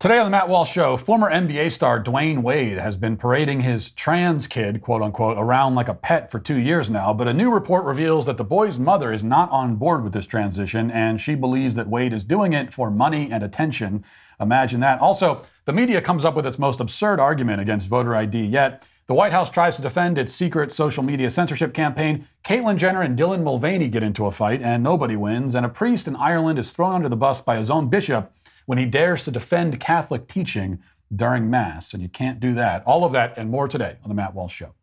Today on the Matt Walsh Show, former NBA star Dwyane Wade has been parading his trans kid, quote unquote, around like a pet for two years now. But a new report reveals that the boy's mother is not on board with this transition, and she believes that Wade is doing it for money and attention. Imagine that. Also, the media comes up with its most absurd argument against voter ID yet. The White House tries to defend its secret social media censorship campaign. Caitlyn Jenner and Dylan Mulvaney get into a fight, and nobody wins. And a priest in Ireland is thrown under the bus by his own bishop when he dares to defend Catholic teaching during Mass. And you can't do that. All of that and more today on The Matt Walsh Show.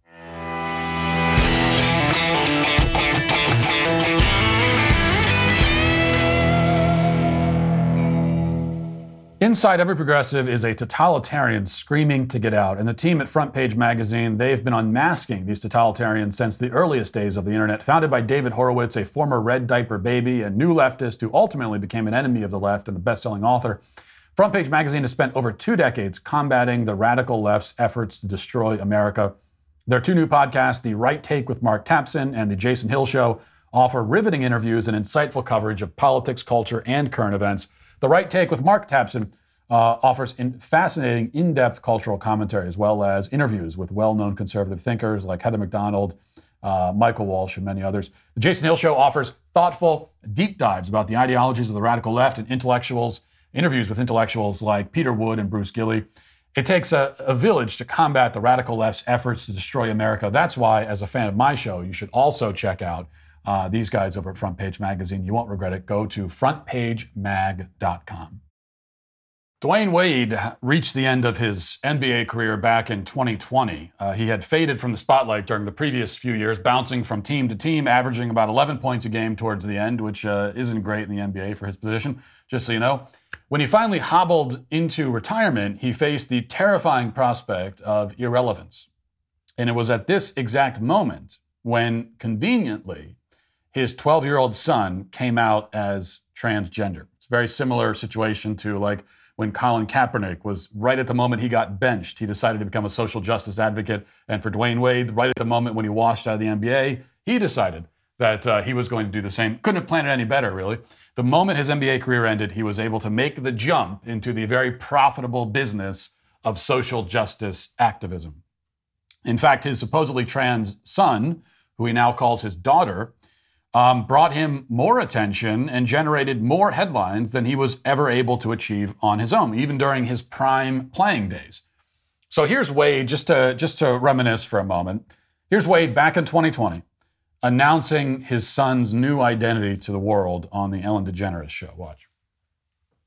Inside every progressive is a totalitarian screaming to get out. And the team at Front Page Magazine, they've been unmasking these totalitarians since the earliest days of the internet. Founded by David Horowitz, a former red diaper baby, a new leftist who ultimately became an enemy of the left and a best selling author. Front Page Magazine has spent over two decades combating the radical left's efforts to destroy America. Their two new podcasts, The Right Take with Mark Tapson and The Jason Hill Show, offer riveting interviews and insightful coverage of politics, culture, and current events. The Right Take with Mark Tapson uh, offers in fascinating, in depth cultural commentary, as well as interviews with well known conservative thinkers like Heather Mac Donald. Uh, Michael Walsh, and many others. The Jason Hill Show offers thoughtful, deep dives about the ideologies of the radical left and intellectuals, interviews with intellectuals like Peter Wood and Bruce Gilley. It takes a, a, village to combat the radical left's efforts to destroy America. That's why, as a fan of my show, you should also check out uh, these guys over at Front Page Magazine. You won't regret it. Go to frontpagemag.com. Dwyane Wade reached the end of his NBA career back in 2020. Uh, he had faded from the spotlight during the previous few years, bouncing from team to team, averaging about 11 points a game towards the end, which uh, isn't great in the NBA for his position, just so you know. When he finally hobbled into retirement, he faced the terrifying prospect of irrelevance. And it was at this exact moment when, conveniently, his 12 year old son came out as transgender. It's a very similar situation to like when Colin Kaepernick was right at the moment he got benched, he decided to become a social justice advocate. And for Dwyane Wade, right at the moment when he washed out of the NBA, he decided that uh, he was going to do the same. Couldn't have planned it any better, really. The moment his NBA career ended, he was able to make the jump into the very profitable business of social justice activism. In fact, his supposedly trans son, who he now calls his daughter, um, brought him more attention and generated more headlines than he was ever able to achieve on his own, even during his prime playing days. So here's Wade, just to, just to reminisce for a moment. Here's Wade back in 2020 announcing his son's new identity to the world on the Ellen DeGeneres show. Watch.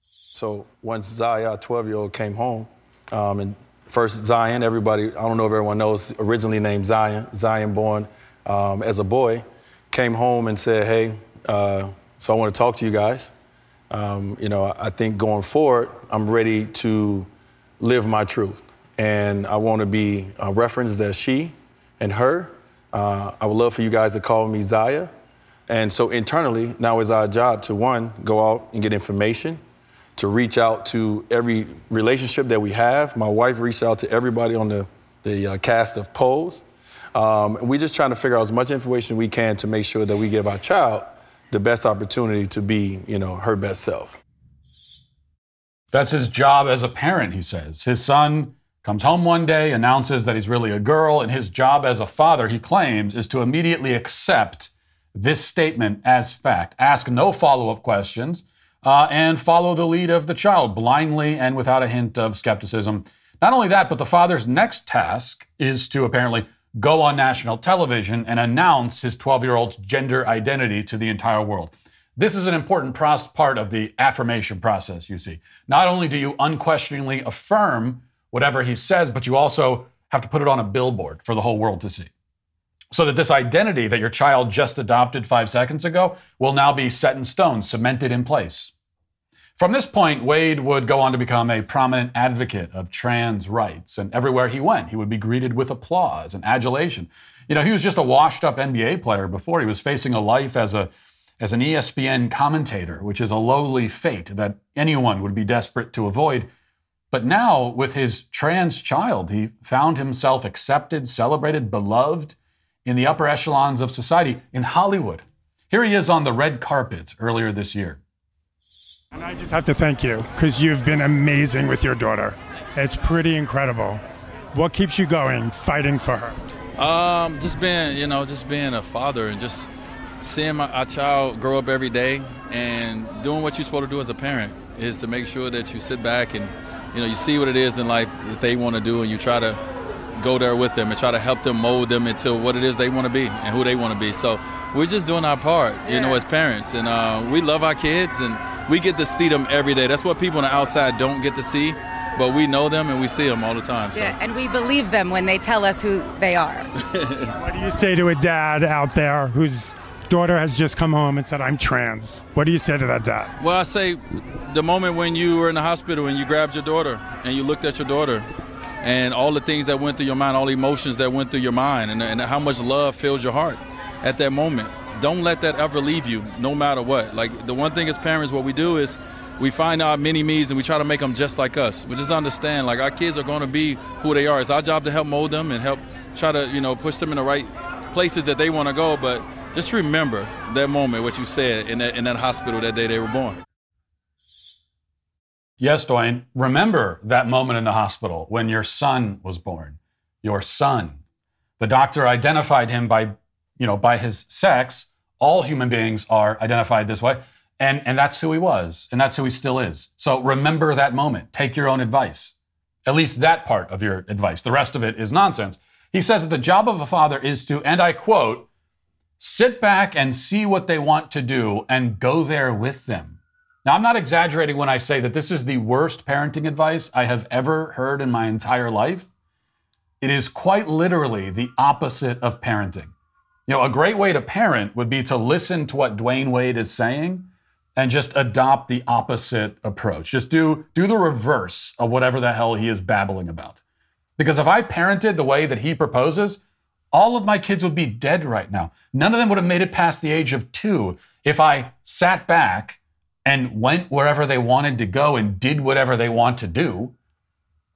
So once Zaya, 12 year old, came home, um, and first Zion, everybody, I don't know if everyone knows, originally named Zion, Zion born um, as a boy came home and said, hey, uh, so I want to talk to you guys. Um, you know, I think going forward, I'm ready to live my truth. And I want to be uh, referenced as she and her. Uh, I would love for you guys to call me Zaya. And so internally, now is our job to one, go out and get information, to reach out to every relationship that we have. My wife reached out to everybody on the, the uh, cast of Pose. Um, we're just trying to figure out as much information we can to make sure that we give our child the best opportunity to be, you know, her best self. That's his job as a parent, he says. His son comes home one day, announces that he's really a girl, and his job as a father, he claims, is to immediately accept this statement as fact, ask no follow up questions, uh, and follow the lead of the child blindly and without a hint of skepticism. Not only that, but the father's next task is to apparently go on national television and announce his 12 year old's gender identity to the entire world. This is an important part of the affirmation process, you see. Not only do you unquestioningly affirm whatever he says, but you also have to put it on a billboard for the whole world to see. So that this identity that your child just adopted five seconds ago will now be set in stone, cemented in place. From this point, Wade would go on to become a prominent advocate of trans rights, and everywhere he went, he would be greeted with applause and adulation. You know, he was just a washed up NBA player before. He was facing a life as a as an ESPN commentator, which is a lowly fate that anyone would be desperate to avoid. But now, with his trans child, he found himself accepted, celebrated, beloved in the upper echelons of society in Hollywood. Here he is on the red carpet earlier this year. And I just have to thank you because you've been amazing with your daughter. It's pretty incredible. What keeps you going, fighting for her? Um, just being, you know, just being a father and just seeing my our child grow up every day and doing what you're supposed to do as a parent is to make sure that you sit back and, you know, you see what it is in life that they want to do and you try to go there with them and try to help them mold them into what it is they want to be and who they want to be. So we're just doing our part, you yeah. know, as parents. And uh, we love our kids and we get to see them every day. That's what people on the outside don't get to see, but we know them and we see them all the time. So. Yeah, and we believe them when they tell us who they are. what do you say to a dad out there whose daughter has just come home and said, I'm trans? What do you say to that dad? Well, I say the moment when you were in the hospital and you grabbed your daughter and you looked at your daughter and all the things that went through your mind, all the emotions that went through your mind, and, and how much love filled your heart at that moment don't let that ever leave you, no matter what. Like the one thing as parents, what we do is we find our mini me's and we try to make them just like us. We just understand like our kids are going to be who they are. It's our job to help mold them and help try to you know push them in the right places that they want to go. But just remember that moment, what you said in that in that hospital that day they were born. Yes, Dwyane. Remember that moment in the hospital when your son was born. Your son. The doctor identified him by you know, by his sex, all human beings are identified this way. And, and that's who he was, and that's who he still is. So remember that moment. Take your own advice. At least that part of your advice. The rest of it is nonsense. He says that the job of a father is to, and I quote, sit back and see what they want to do and go there with them. Now, I'm not exaggerating when I say that this is the worst parenting advice I have ever heard in my entire life. It is quite literally the opposite of parenting. You know, a great way to parent would be to listen to what Dwyane Wade is saying and just adopt the opposite approach. Just do do the reverse of whatever the hell he is babbling about. Because if I parented the way that he proposes, all of my kids would be dead right now. None of them would have made it past the age of 2 if I sat back and went wherever they wanted to go and did whatever they want to do.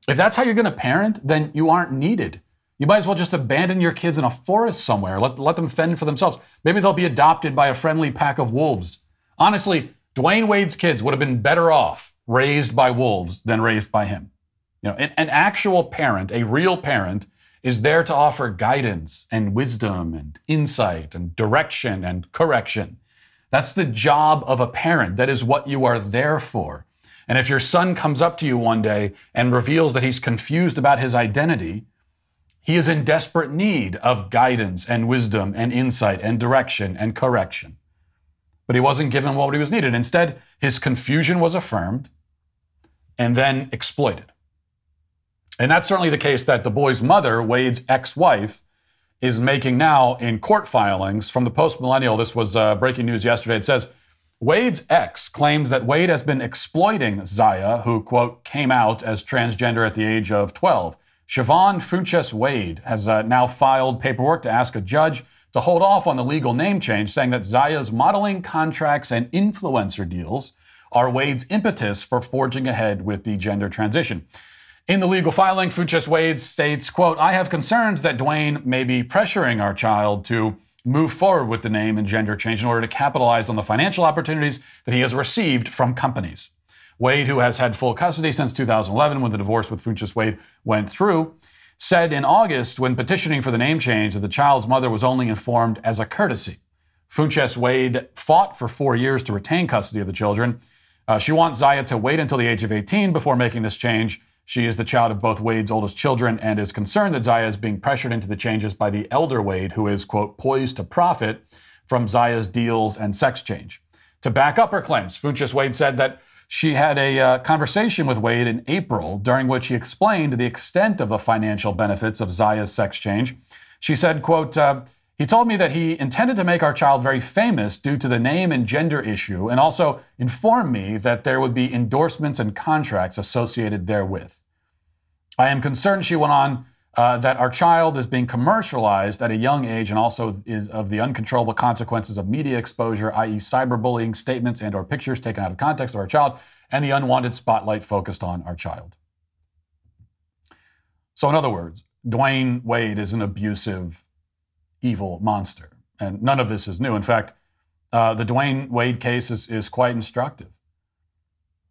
If that's how you're going to parent, then you aren't needed. You might as well just abandon your kids in a forest somewhere. Let, let them fend for themselves. Maybe they'll be adopted by a friendly pack of wolves. Honestly, Dwyane Wade's kids would have been better off raised by wolves than raised by him. You know, an, an actual parent, a real parent, is there to offer guidance and wisdom and insight and direction and correction. That's the job of a parent. That is what you are there for. And if your son comes up to you one day and reveals that he's confused about his identity, he is in desperate need of guidance and wisdom and insight and direction and correction. But he wasn't given what he was needed. Instead, his confusion was affirmed and then exploited. And that's certainly the case that the boy's mother, Wade's ex wife, is making now in court filings from the Post Millennial. This was uh, breaking news yesterday. It says Wade's ex claims that Wade has been exploiting Zaya, who, quote, came out as transgender at the age of 12. Siohvaughn Funches Wade has uh, now filed paperwork to ask a judge to hold off on the legal name change, saying that Zaya's modeling contracts and influencer deals are Wade's impetus for forging ahead with the gender transition. In the legal filing, Funches Wade states, quote, I have concerns that Dwyane may be pressuring our child to move forward with the name and gender change in order to capitalize on the financial opportunities that he has received from companies. Wade, who has had full custody since 2011 when the divorce with Funches Wade went through, said in August when petitioning for the name change that the child's mother was only informed as a courtesy. Funches Wade fought for four years to retain custody of the children. Uh, she wants Zaya to wait until the age of 18 before making this change. She is the child of both Wade's oldest children and is concerned that Zaya is being pressured into the changes by the elder Wade, who is, quote, poised to profit from Zaya's deals and sex change. To back up her claims, Funches Wade said that she had a uh, conversation with Wade in April during which he explained the extent of the financial benefits of Zaya's sex change. She said, quote, uh, he told me that he intended to make our child very famous due to the name and gender issue, and also informed me that there would be endorsements and contracts associated therewith. I am concerned, she went on, uh, that our child is being commercialized at a young age and also is of the uncontrollable consequences of media exposure, i.e., cyberbullying statements and or pictures taken out of context of our child, and the unwanted spotlight focused on our child. So, in other words, dwyane Wade is an abusive, evil monster. And none of this is new. In fact, uh, the dwyane Wade case is, is quite instructive.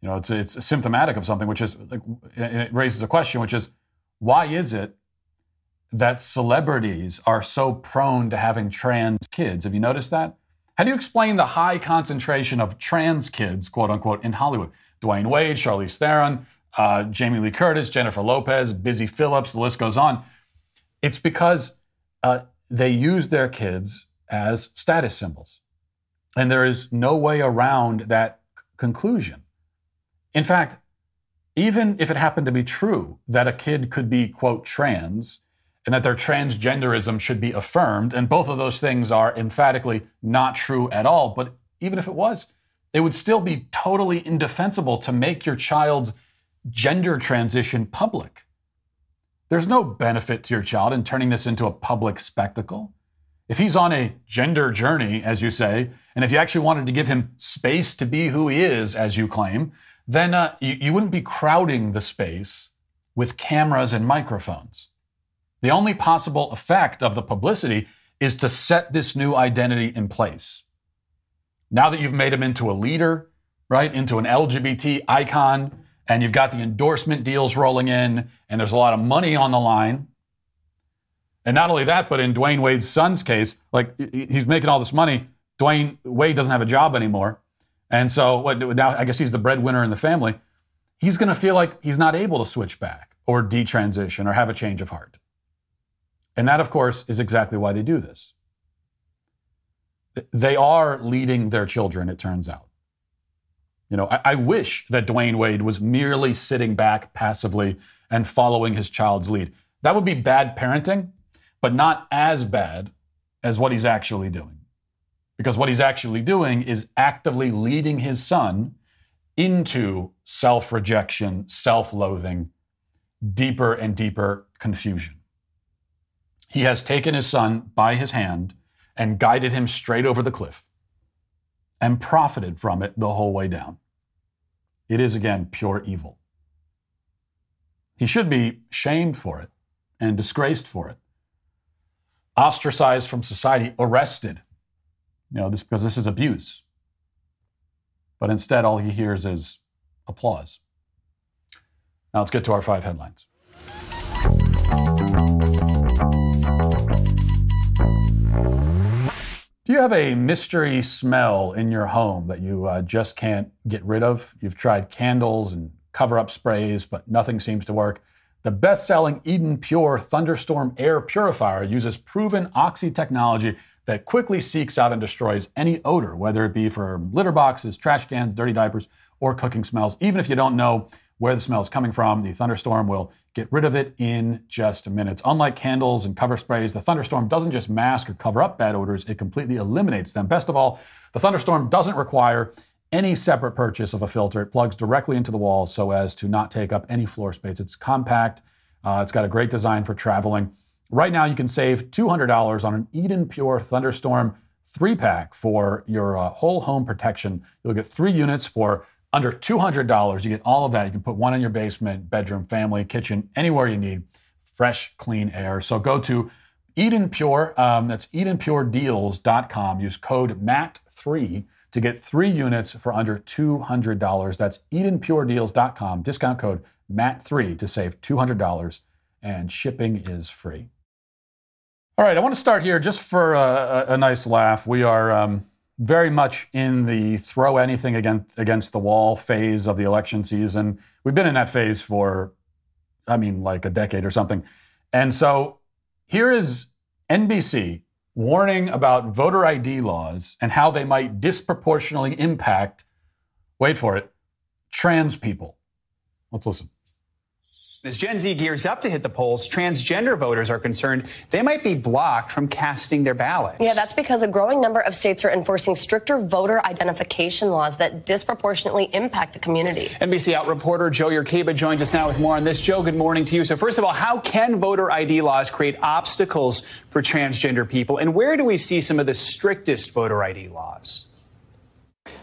You know, it's it's symptomatic of something, which is like, it raises a question, which is why is it that celebrities are so prone to having trans kids? Have you noticed that? How do you explain the high concentration of trans kids, quote unquote, in Hollywood? Dwyane Wade, Charlize Theron, uh, Jamie Lee Curtis, Jennifer Lopez, Busy Phillips, the list goes on. It's because uh, they use their kids as status symbols. And there is no way around that c- conclusion. In fact, even if it happened to be true that a kid could be, quote, trans, and that their transgenderism should be affirmed, and both of those things are emphatically not true at all, but even if it was, it would still be totally indefensible to make your child's gender transition public. There's no benefit to your child in turning this into a public spectacle. If he's on a gender journey, as you say, and if you actually wanted to give him space to be who he is, as you claim, then uh, you, you wouldn't be crowding the space with cameras and microphones. The only possible effect of the publicity is to set this new identity in place. Now that you've made him into a leader, right, into an LGBT icon, and you've got the endorsement deals rolling in, and there's a lot of money on the line. And not only that, but in Dwyane Wade's son's case, like he's making all this money. Dwyane Wade doesn't have a job anymore. And so what, now I guess he's the breadwinner in the family. He's going to feel like he's not able to switch back or detransition or have a change of heart. And that, of course, is exactly why they do this. They are leading their children, it turns out. You know, I, I, wish that Dwyane Wade was merely sitting back passively and following his child's lead. That would be bad parenting, but not as bad as what he's actually doing. Because what he's actually doing is actively leading his son into self rejection, self loathing, deeper and deeper confusion. He has taken his son by his hand and guided him straight over the cliff and profited from it the whole way down. It is again pure evil. He should be shamed for it and disgraced for it, ostracized from society, arrested. You know, this because this is abuse. But instead, all he hears is applause. Now let's get to our five headlines. You have a mystery smell in your home that you uh, just can't get rid of? You've tried candles and cover up sprays, but nothing seems to work. The best selling Eden Pure Thunderstorm Air Purifier uses proven oxy technology that quickly seeks out and destroys any odor, whether it be for litter boxes, trash cans, dirty diapers, or cooking smells. Even if you don't know where the smell is coming from, the Thunderstorm will get rid of it in just minutes. Unlike candles and cover sprays, the Thunderstorm doesn't just mask or cover up bad odors, it completely eliminates them. Best of all, the Thunderstorm doesn't require any separate purchase of a filter. It plugs directly into the wall so as to not take up any floor space. It's compact, uh, it's got a great design for traveling. Right now, you can save $200 on an Eden Pure Thunderstorm three pack for your uh, whole home protection. You'll get three units for under $200. You get all of that. You can put one in your basement, bedroom, family, kitchen, anywhere you need. Fresh, clean air. So go to Eden Pure, um, that's EdenPureDeals.com. Use code MATT3 to get three units for under $200. That's EdenPureDeals.com. Discount code MATT3 to save $200, and shipping is free. All right, I want to start here just for a, a, a nice laugh. We are. Um, very much in the throw anything against, against the wall phase of the election season. We've been in that phase for, I mean, like a decade or something. And so here is NBC warning about voter ID laws and how they might disproportionately impact, wait for it, trans people. Let's listen. As Gen Z gears up to hit the polls, transgender voters are concerned they might be blocked from casting their ballots. Yeah, that's because a growing number of states are enforcing stricter voter identification laws that disproportionately impact the community. NBC Out reporter Joe Yurcaba joins us now with more on this. Joe, good morning to you. So, first of all, how can voter ID laws create obstacles for transgender people? And where do we see some of the strictest voter ID laws?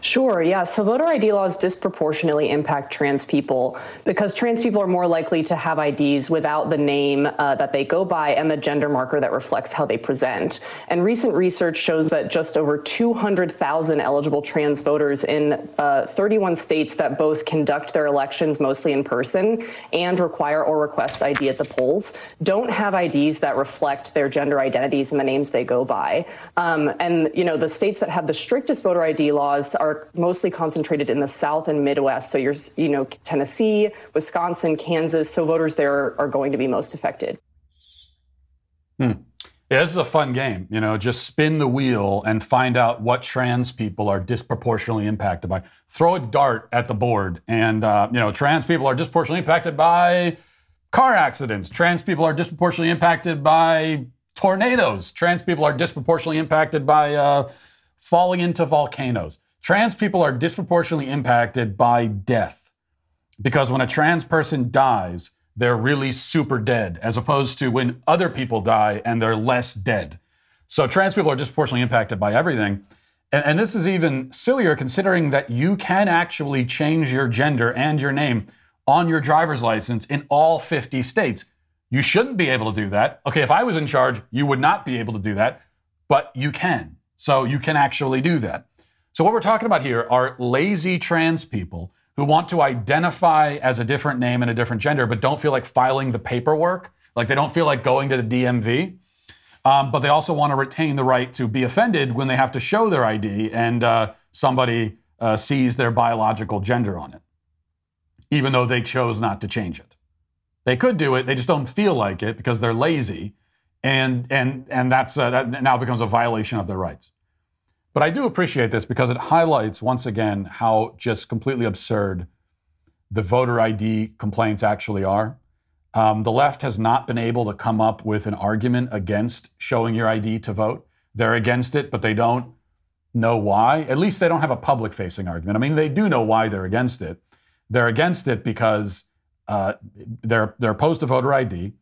Sure, yeah. So voter ID laws disproportionately impact trans people because trans people are more likely to have IDs without the name uh, that they go by and the gender marker that reflects how they present. And recent research shows that just over 200,000 eligible trans voters in uh, 31 states that both conduct their elections mostly in person and require or request ID at the polls don't have IDs that reflect their gender identities and the names they go by. Um, and, you know, the states that have the strictest voter ID laws are are mostly concentrated in the South and Midwest. So you're, you know, Tennessee, Wisconsin, Kansas. So voters there are, going to be most affected. Hmm. Yeah, this is a fun game. You know, just spin the wheel and find out what trans people are disproportionately impacted by. Throw a dart at the board, and uh, you know, trans people are disproportionately impacted by car accidents. Trans people are disproportionately impacted by tornadoes. Trans people are disproportionately impacted by uh, falling into volcanoes. Trans people are disproportionately impacted by death because when a trans person dies, they're really super dead, as opposed to when other people die and they're less dead. So trans people are disproportionately impacted by everything. And, and, this is even sillier considering that you can actually change your gender and your name on your driver's license in all 50 states. You shouldn't be able to do that. Okay, if I was in charge, you would not be able to do that, but you can. So you can actually do that. So, what we're talking about here are lazy trans people who want to identify as a different name and a different gender, but don't feel like filing the paperwork. Like they don't feel like going to the DMV. Um, but they also want to retain the right to be offended when they have to show their ID and uh, somebody uh, sees their biological gender on it, even though they chose not to change it. They could do it, they just don't feel like it because they're lazy, and and and that's uh, that now becomes a violation of their rights. But I do appreciate this because it highlights once again how just completely absurd the voter ID complaints actually are. Um, the left has not been able to come up with an argument against showing your ID to vote. They're against it, but they don't know why. At least they don't have a public facing argument. I mean, they do know why they're against it. They're against it because uh, they're, they're opposed to voter ID,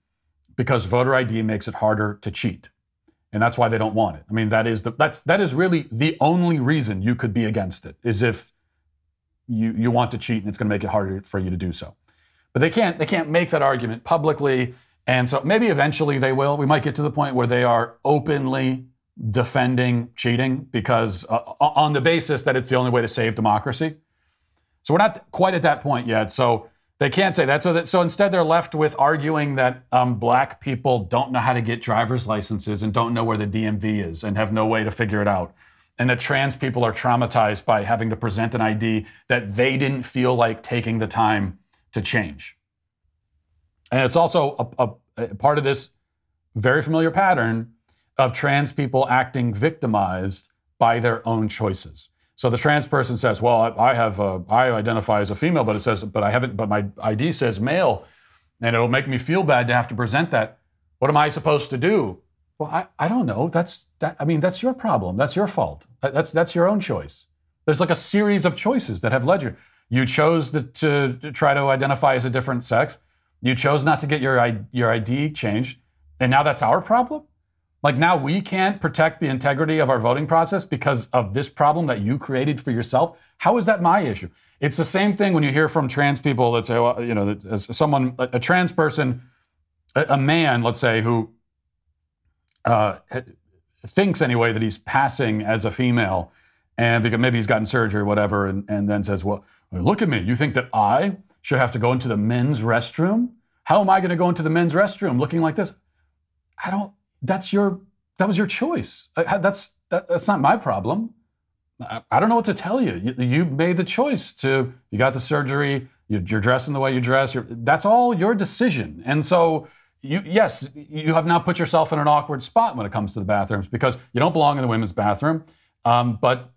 because voter ID makes it harder to cheat and that's why they don't want it. I mean, that is the that's that is really the only reason you could be against it is if you you want to cheat and it's going to make it harder for you to do so. But they can't they can't make that argument publicly, and so maybe eventually they will. We might get to the point where they are openly defending cheating because uh, on the basis that it's the only way to save democracy. So we're not quite at that point yet. So they can't say that. So, that, so instead, they're left with arguing that um, black people don't know how to get driver's licenses and don't know where the DMV is and have no way to figure it out. And that trans people are traumatized by having to present an ID that they didn't feel like taking the time to change. And it's also a, a, a part of this very familiar pattern of trans people acting victimized by their own choices. So the trans person says, "Well, I, have a, I identify as a female, but it says, but I haven't, but my ID says male, and it'll make me feel bad to have to present that. What am I supposed to do? Well, I, I don't know. That's that. I mean, that's your problem. That's your fault. That's that's your own choice. There's like a series of choices that have led you. You chose the, to, to try to identify as a different sex. You chose not to get your your ID changed, and now that's our problem. Like now we can't protect the integrity of our voting process because of this problem that you created for yourself. How is that my issue? It's the same thing when you hear from trans people that say, well, you know, that as someone, a, trans person, a, a, man, let's say, who uh, thinks anyway that he's passing as a female, and because maybe he's gotten surgery or whatever, and, and then says, well, look at me. You think that I should have to go into the men's restroom? How am I going to go into the men's restroom looking like this? I don't that's your that was your choice. That's that, that's not my problem. I, I, don't know what to tell you. you. you. made the choice to. You got the surgery. You're, you're dressing the way you dress. that's all your decision. And so, you yes, you have now put yourself in an awkward spot when it comes to the bathrooms because you don't belong in the women's bathroom, um, but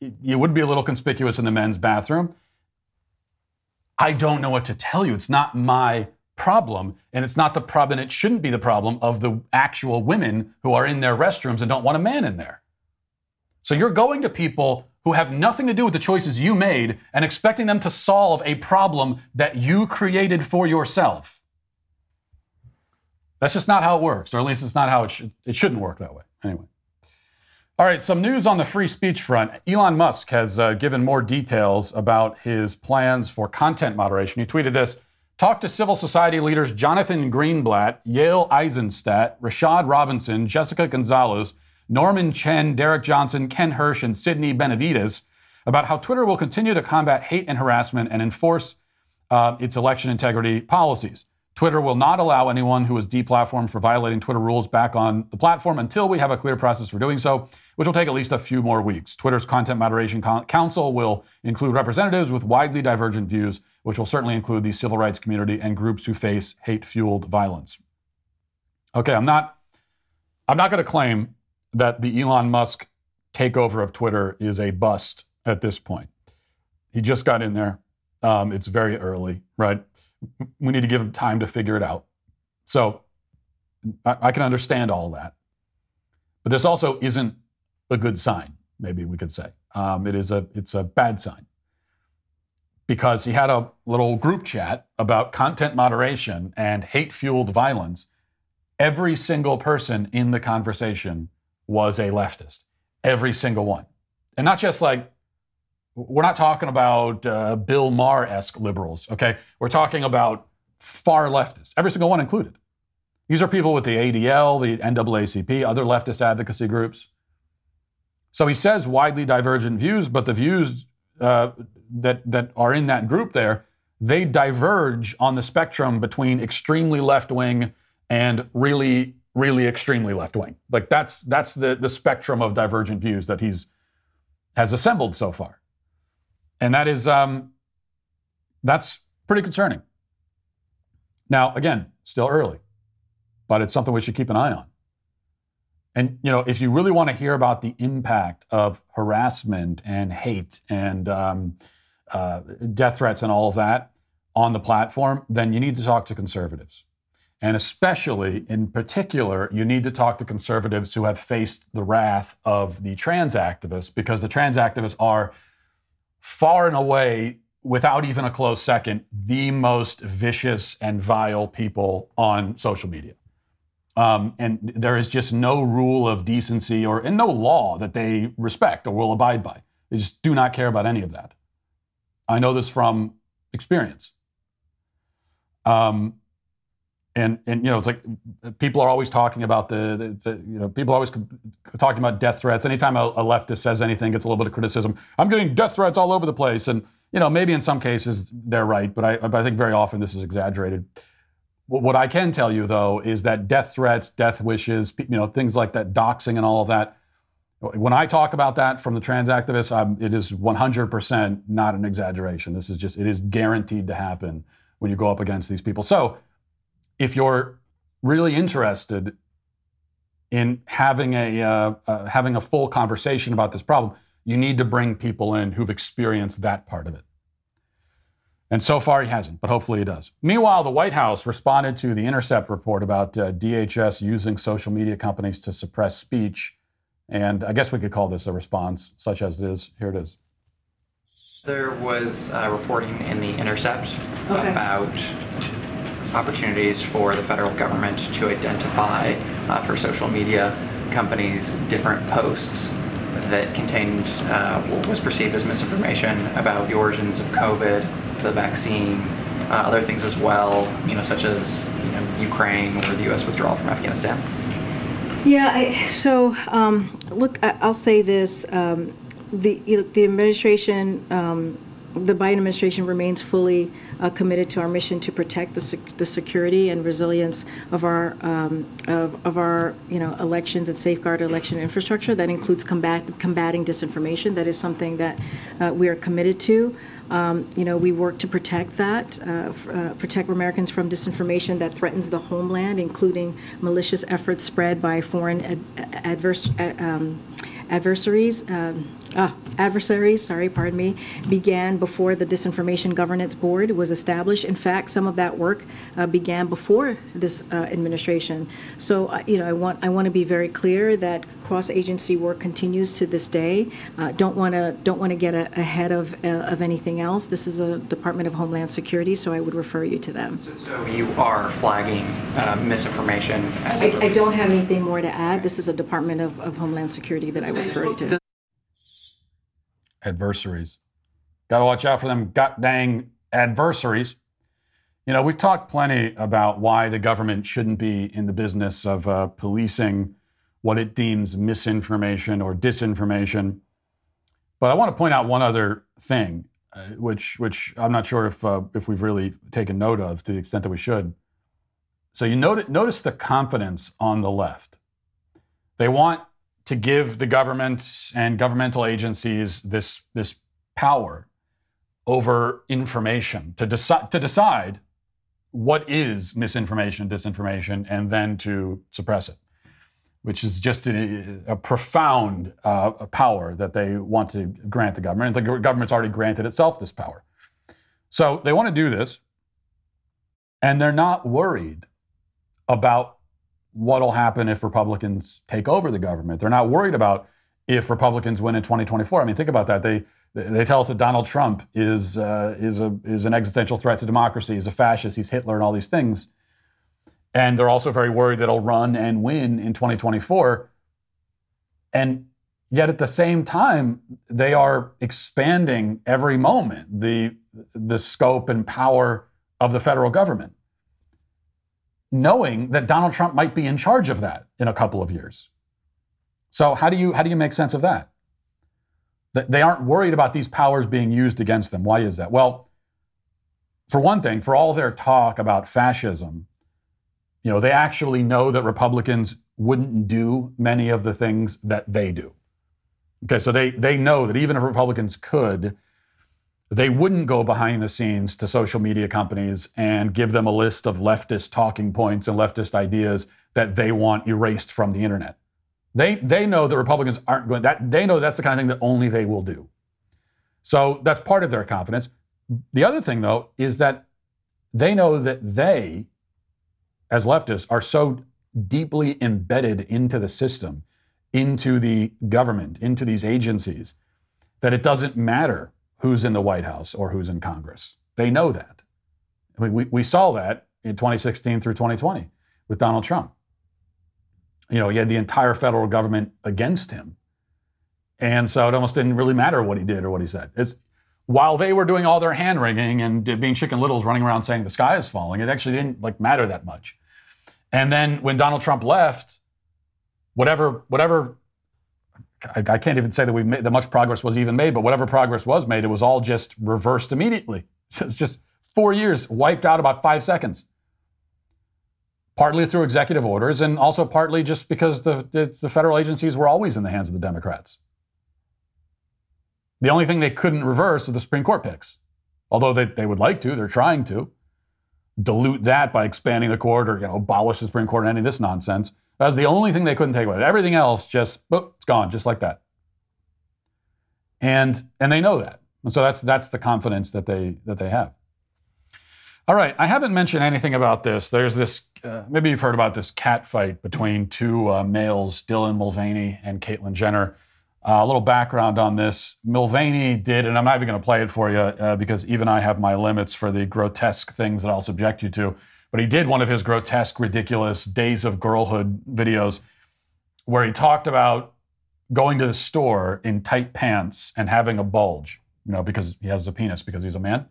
you would be a little conspicuous in the men's bathroom. I don't know what to tell you. It's not my problem, and it's not the problem, and it shouldn't be the problem of the actual women who are in their restrooms and don't want a man in there. So you're going to people who have nothing to do with the choices you made and expecting them to solve a problem that you created for yourself. That's just not how it works, or at least it's not how it should. It shouldn't work that way. Anyway. All right, some news on the free speech front. Elon Musk has uh, given more details about his plans for content moderation. He tweeted this Talk to civil society leaders Jonathan Greenblatt, Yael Eisenstat, Rashad Robinson, Jessica Gonzalez, Norman Chen, Derrick Johnson, Ken Hirsch, and Sydney Benavides about how Twitter will continue to combat hate and harassment and enforce uh, its election integrity policies. Twitter will not allow anyone who is deplatformed for violating Twitter rules back on the platform until we have a clear process for doing so, which will take at least a few more weeks. Twitter's Content Moderation Council will include representatives with widely divergent views, which will certainly include the civil rights community and groups who face hate-fueled violence. Okay, I'm not I'm not going to claim that the Elon Musk takeover of Twitter is a bust at this point. He just got in there. Um, it's very early, right? We need to give him time to figure it out. So I, I can understand all that. But this also isn't a good sign, maybe we could say. Um, it is a, it's a bad sign because he had a little group chat about content moderation and hate fueled violence. Every single person in the conversation was a leftist, every single one. And not just like we're not talking about uh, Bill Maher esque liberals, okay? We're talking about far leftists, every single one included. These are people with the ADL, the NAACP, other leftist advocacy groups. So he says widely divergent views, but the views uh, that, that are in that group there, they diverge on the spectrum between extremely left wing and really, really extremely left wing. Like that's, that's the, the spectrum of divergent views that he's has assembled so far and that is um, that's pretty concerning. Now, again, still early, but it's something we should keep an eye on. And you know, if you really want to hear about the impact of harassment and hate and um, uh, death threats and all of that on the platform, then you need to talk to conservatives. And especially, in particular, you need to talk to conservatives who have faced the wrath of the trans activists because the trans activists are far and away, without even a close second, the most vicious and vile people on social media. Um, and there is just no rule of decency or and no law that they respect or will abide by. They just do not care about any of that. I know this from experience. Um, and and you know it's like uh, people are always talking about the, the you know people are always talking about death threats. Anytime a, a, leftist says anything gets a little bit of criticism. I'm getting death threats all over the place. And you know maybe in some cases they're right but i, but I think very often this is exaggerated. What i can tell you though is that death threats death wishes you know things like that doxing and all of that when i talk about that from the trans activists I'm, it is 100% not an exaggeration. This is just it is guaranteed to happen when you go up against these people. So if you're really interested in having a uh, uh, having a full conversation about this problem, you need to bring people in who've experienced that part of it. And so far, he hasn't, but hopefully he does. Meanwhile, the White House responded to the Intercept report about uh, DHS using social media companies to suppress speech. And I guess we could call this a response, such as it is. Here it is. There was uh, reporting in the Intercept okay. about opportunities for the federal government to identify uh, for social media companies different posts that contained uh, what was perceived as misinformation about the origins of COVID, the vaccine, uh, other things as well, you know, such as you know Ukraine or the U.S. withdrawal from Afghanistan. Yeah, I, so um, look, I, will say this: um, the the administration um, the Biden administration remains fully uh, committed to our mission to protect the, sec- the security and resilience of our um, of, of our you know elections and safeguard election infrastructure. That includes combat combating disinformation. That is something that uh, we are committed to. Um, you know, we work to protect that, uh, uh, protect Americans from disinformation that threatens the homeland, including malicious efforts spread by foreign ad- adverse. Um, adversaries. Uh, adversaries, sorry, pardon me, began before the Disinformation Governance Board was established. In fact, some of that work uh, began before this uh, administration. So, uh, you know, I want I want to be very clear that cross-agency work continues to this day. Uh, don't want to don't want to get a, ahead of uh, of anything else. This is a Department of Homeland Security, so I would refer you to them. So, so you are flagging misinformation. I, I, don't have anything more to add. This is a Department of, of Homeland Security that I would refer you to adversaries. Got to watch out for them god dang adversaries. You know, we've talked plenty about why the government shouldn't be in the business of uh, policing what it deems misinformation or disinformation. But I want to point out one other thing, uh, which which I'm not sure if uh, if we've really taken note of to the extent that we should. So you notice notice the confidence on the left. They want to give the government and governmental agencies this, this power over information to, deci- to decide what is misinformation, disinformation, and then to suppress it, which is just a, a profound uh, power that they want to grant the government. The government's already granted itself this power. So they want to do this, and they're not worried about what'll happen if Republicans take over the government. They're not worried about if Republicans win in 2024. I mean, think about that. They they tell us that Donald Trump is uh, is a is an existential threat to democracy. He's a fascist. He's Hitler, and all these things. And they're also very worried that he'll run and win in 2024. And yet, at the same time, they are expanding every moment the the scope and power of the federal government knowing that Donald Trump might be in charge of that in a couple of years. So how do you how do you make sense of that? They aren't worried about these powers being used against them. Why is that? Well, for one thing, for all their talk about fascism, you know, they actually know that Republicans wouldn't do many of the things that they do. Okay, so they they know that even if Republicans could, they wouldn't go behind the scenes to social media companies and give them a list of leftist talking points and leftist ideas that they want erased from the internet. They, they know that Republicans aren't going that they know that's the kind of thing that only they will do. So that's part of their confidence. The other thing though is that they know that they as leftists are so deeply embedded into the system, into the government, into these agencies that it doesn't matter who's in the White House or who's in Congress. They know that. I mean, we, we saw that in 2016 through 2020 with Donald Trump. You know, he had the entire federal government against him. And so it almost didn't really matter what he did or what he said. It's, while they were doing all their hand wringing and being chicken littles running around saying the sky is falling, it actually didn't like matter that much. And then when Donald Trump left, whatever whatever I, I can't even say that we've made that much progress was even made, but whatever progress was made, it was all just reversed immediately. It's just four years wiped out about five seconds. Partly through executive orders, and also partly just because the, the, the federal agencies were always in the hands of the Democrats. The only thing they couldn't reverse are the Supreme Court picks. Although they, they would like to, they're trying to dilute that by expanding the court or you know, abolish the Supreme Court and any of this nonsense. That was the only thing they couldn't take away. Everything else just, boop, it's gone, just like that. And and they know that. And so that's that's the confidence that they that they have. All right, I haven't mentioned anything about this. There's this, uh, maybe you've heard about this cat fight between two uh, males, Dylan Mulvaney and Caitlyn Jenner. Uh, a little background on this. Mulvaney did, and I'm not even going to play it for you uh, because even I have my limits for the grotesque things that I'll subject you to. But he did one of his grotesque, ridiculous Days of Girlhood videos where he talked about going to the store in tight pants and having a bulge, you know, because he has a penis because he's a man.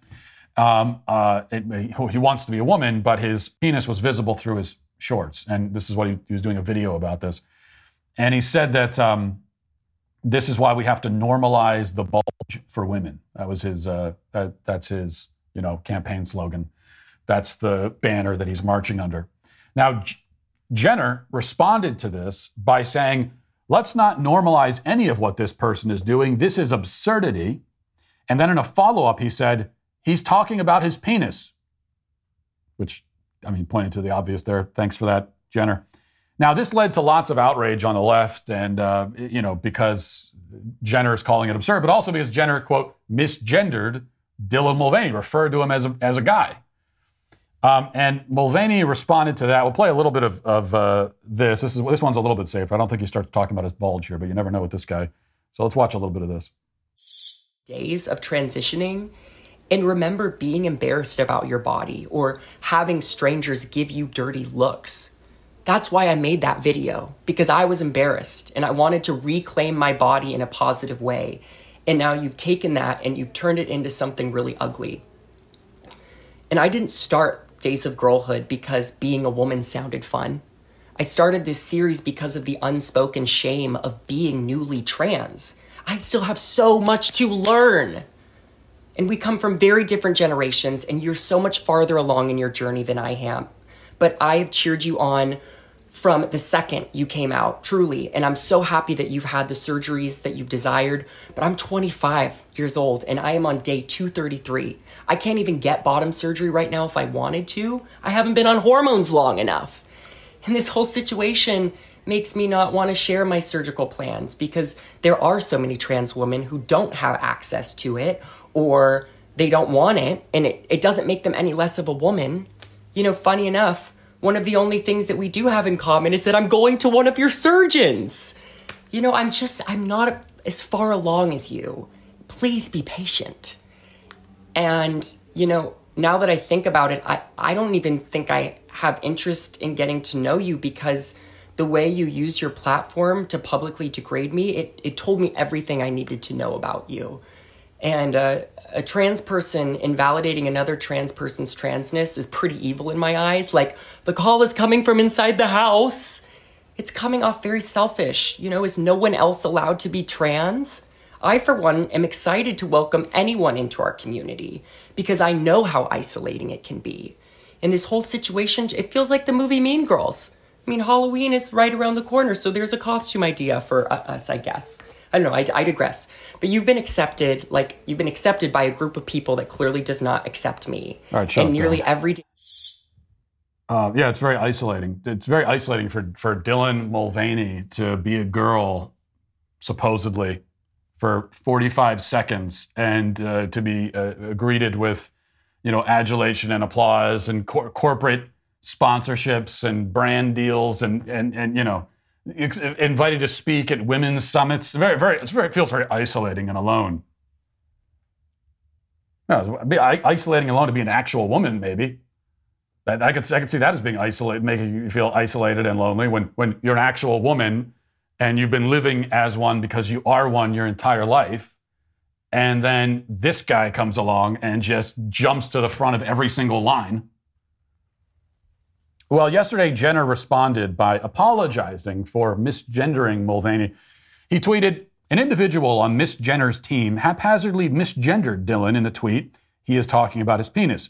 Um, uh, it, he wants to be a woman, but his penis was visible through his shorts. And this is what he, he was doing a video about this. And he said that um, this is why we have to normalize the bulge for women. That was his. Uh, that, that's his. You know, campaign slogan. That's the banner that he's marching under. Now, J- Jenner responded to this by saying, let's not normalize any of what this person is doing. This is absurdity. And then in a follow up, he said, he's talking about his penis, which, I mean, pointing to the obvious there. Thanks for that, Jenner. Now, this led to lots of outrage on the left, and, uh, you know, because Jenner is calling it absurd, but also because Jenner, quote, misgendered Dylan Mulvaney, referred to him as a, as a guy. Um, and Mulvaney responded to that. We'll play a little bit of, of uh, this. This is this one's a little bit safer. I don't think he starts talking about his bulge here, but you never know with this guy. So let's watch a little bit of this. Days of transitioning, and remember being embarrassed about your body or having strangers give you dirty looks. That's why I made that video because I was embarrassed and I wanted to reclaim my body in a positive way. And now you've taken that and you've turned it into something really ugly. And I didn't start Days of Girlhood because being a woman sounded fun. I started this series because of the unspoken shame of being newly trans. I still have so much to learn. And we come from very different generations, and you're so much farther along in your journey than I am. But I have cheered you on from the second you came out, truly. And I'm so happy that you've had the surgeries that you've desired. But I'm 25 years old and I am on day 233. I can't even get bottom surgery right now if I wanted to. I haven't been on hormones long enough. And this whole situation makes me not want to share my surgical plans because there are so many trans women who don't have access to it or they don't want it and it, it doesn't make them any less of a woman. You know, funny enough, one of the only things that we do have in common is that I'm going to one of your surgeons. You know, I'm just, I'm not as far along as you. Please be patient. And, you know, now that I think about it, I, I don't even think I have interest in getting to know you because the way you use your platform to publicly degrade me, it, it told me everything I needed to know about you. And uh, a trans person invalidating another trans person's transness is pretty evil in my eyes. Like, the call is coming from inside the house. It's coming off very selfish. You know, is no one else allowed to be trans? I, for one, am excited to welcome anyone into our community because I know how isolating it can be. In this whole situation, it feels like the movie Mean Girls. I mean, Halloween is right around the corner, so there's a costume idea for uh, us, I guess. I don't know, I, I digress. But you've been accepted, like, you've been accepted by a group of people that clearly does not accept me. All right, shut and nearly down. every day. Uh, yeah, it's very isolating. It's very isolating for, for Dylan Mulvaney to be a girl, supposedly, for 45 seconds and uh, to be uh, greeted with, you know, adulation and applause and cor- corporate sponsorships and brand deals and, and, and you know, ex- invited to speak at women's summits. Very, very, it's very, it feels very isolating and alone. No, isolating alone to be an actual woman, maybe. I could I could see that as being isolated, making you feel isolated and lonely when when you're an actual woman and you've been living as one because you are one your entire life, and then this guy comes along and just jumps to the front of every single line. Well, yesterday Jenner responded by apologizing for misgendering Mulvaney. He tweeted, "An individual on Miss Jenner's team haphazardly misgendered Dylan in the tweet. He is talking about his penis."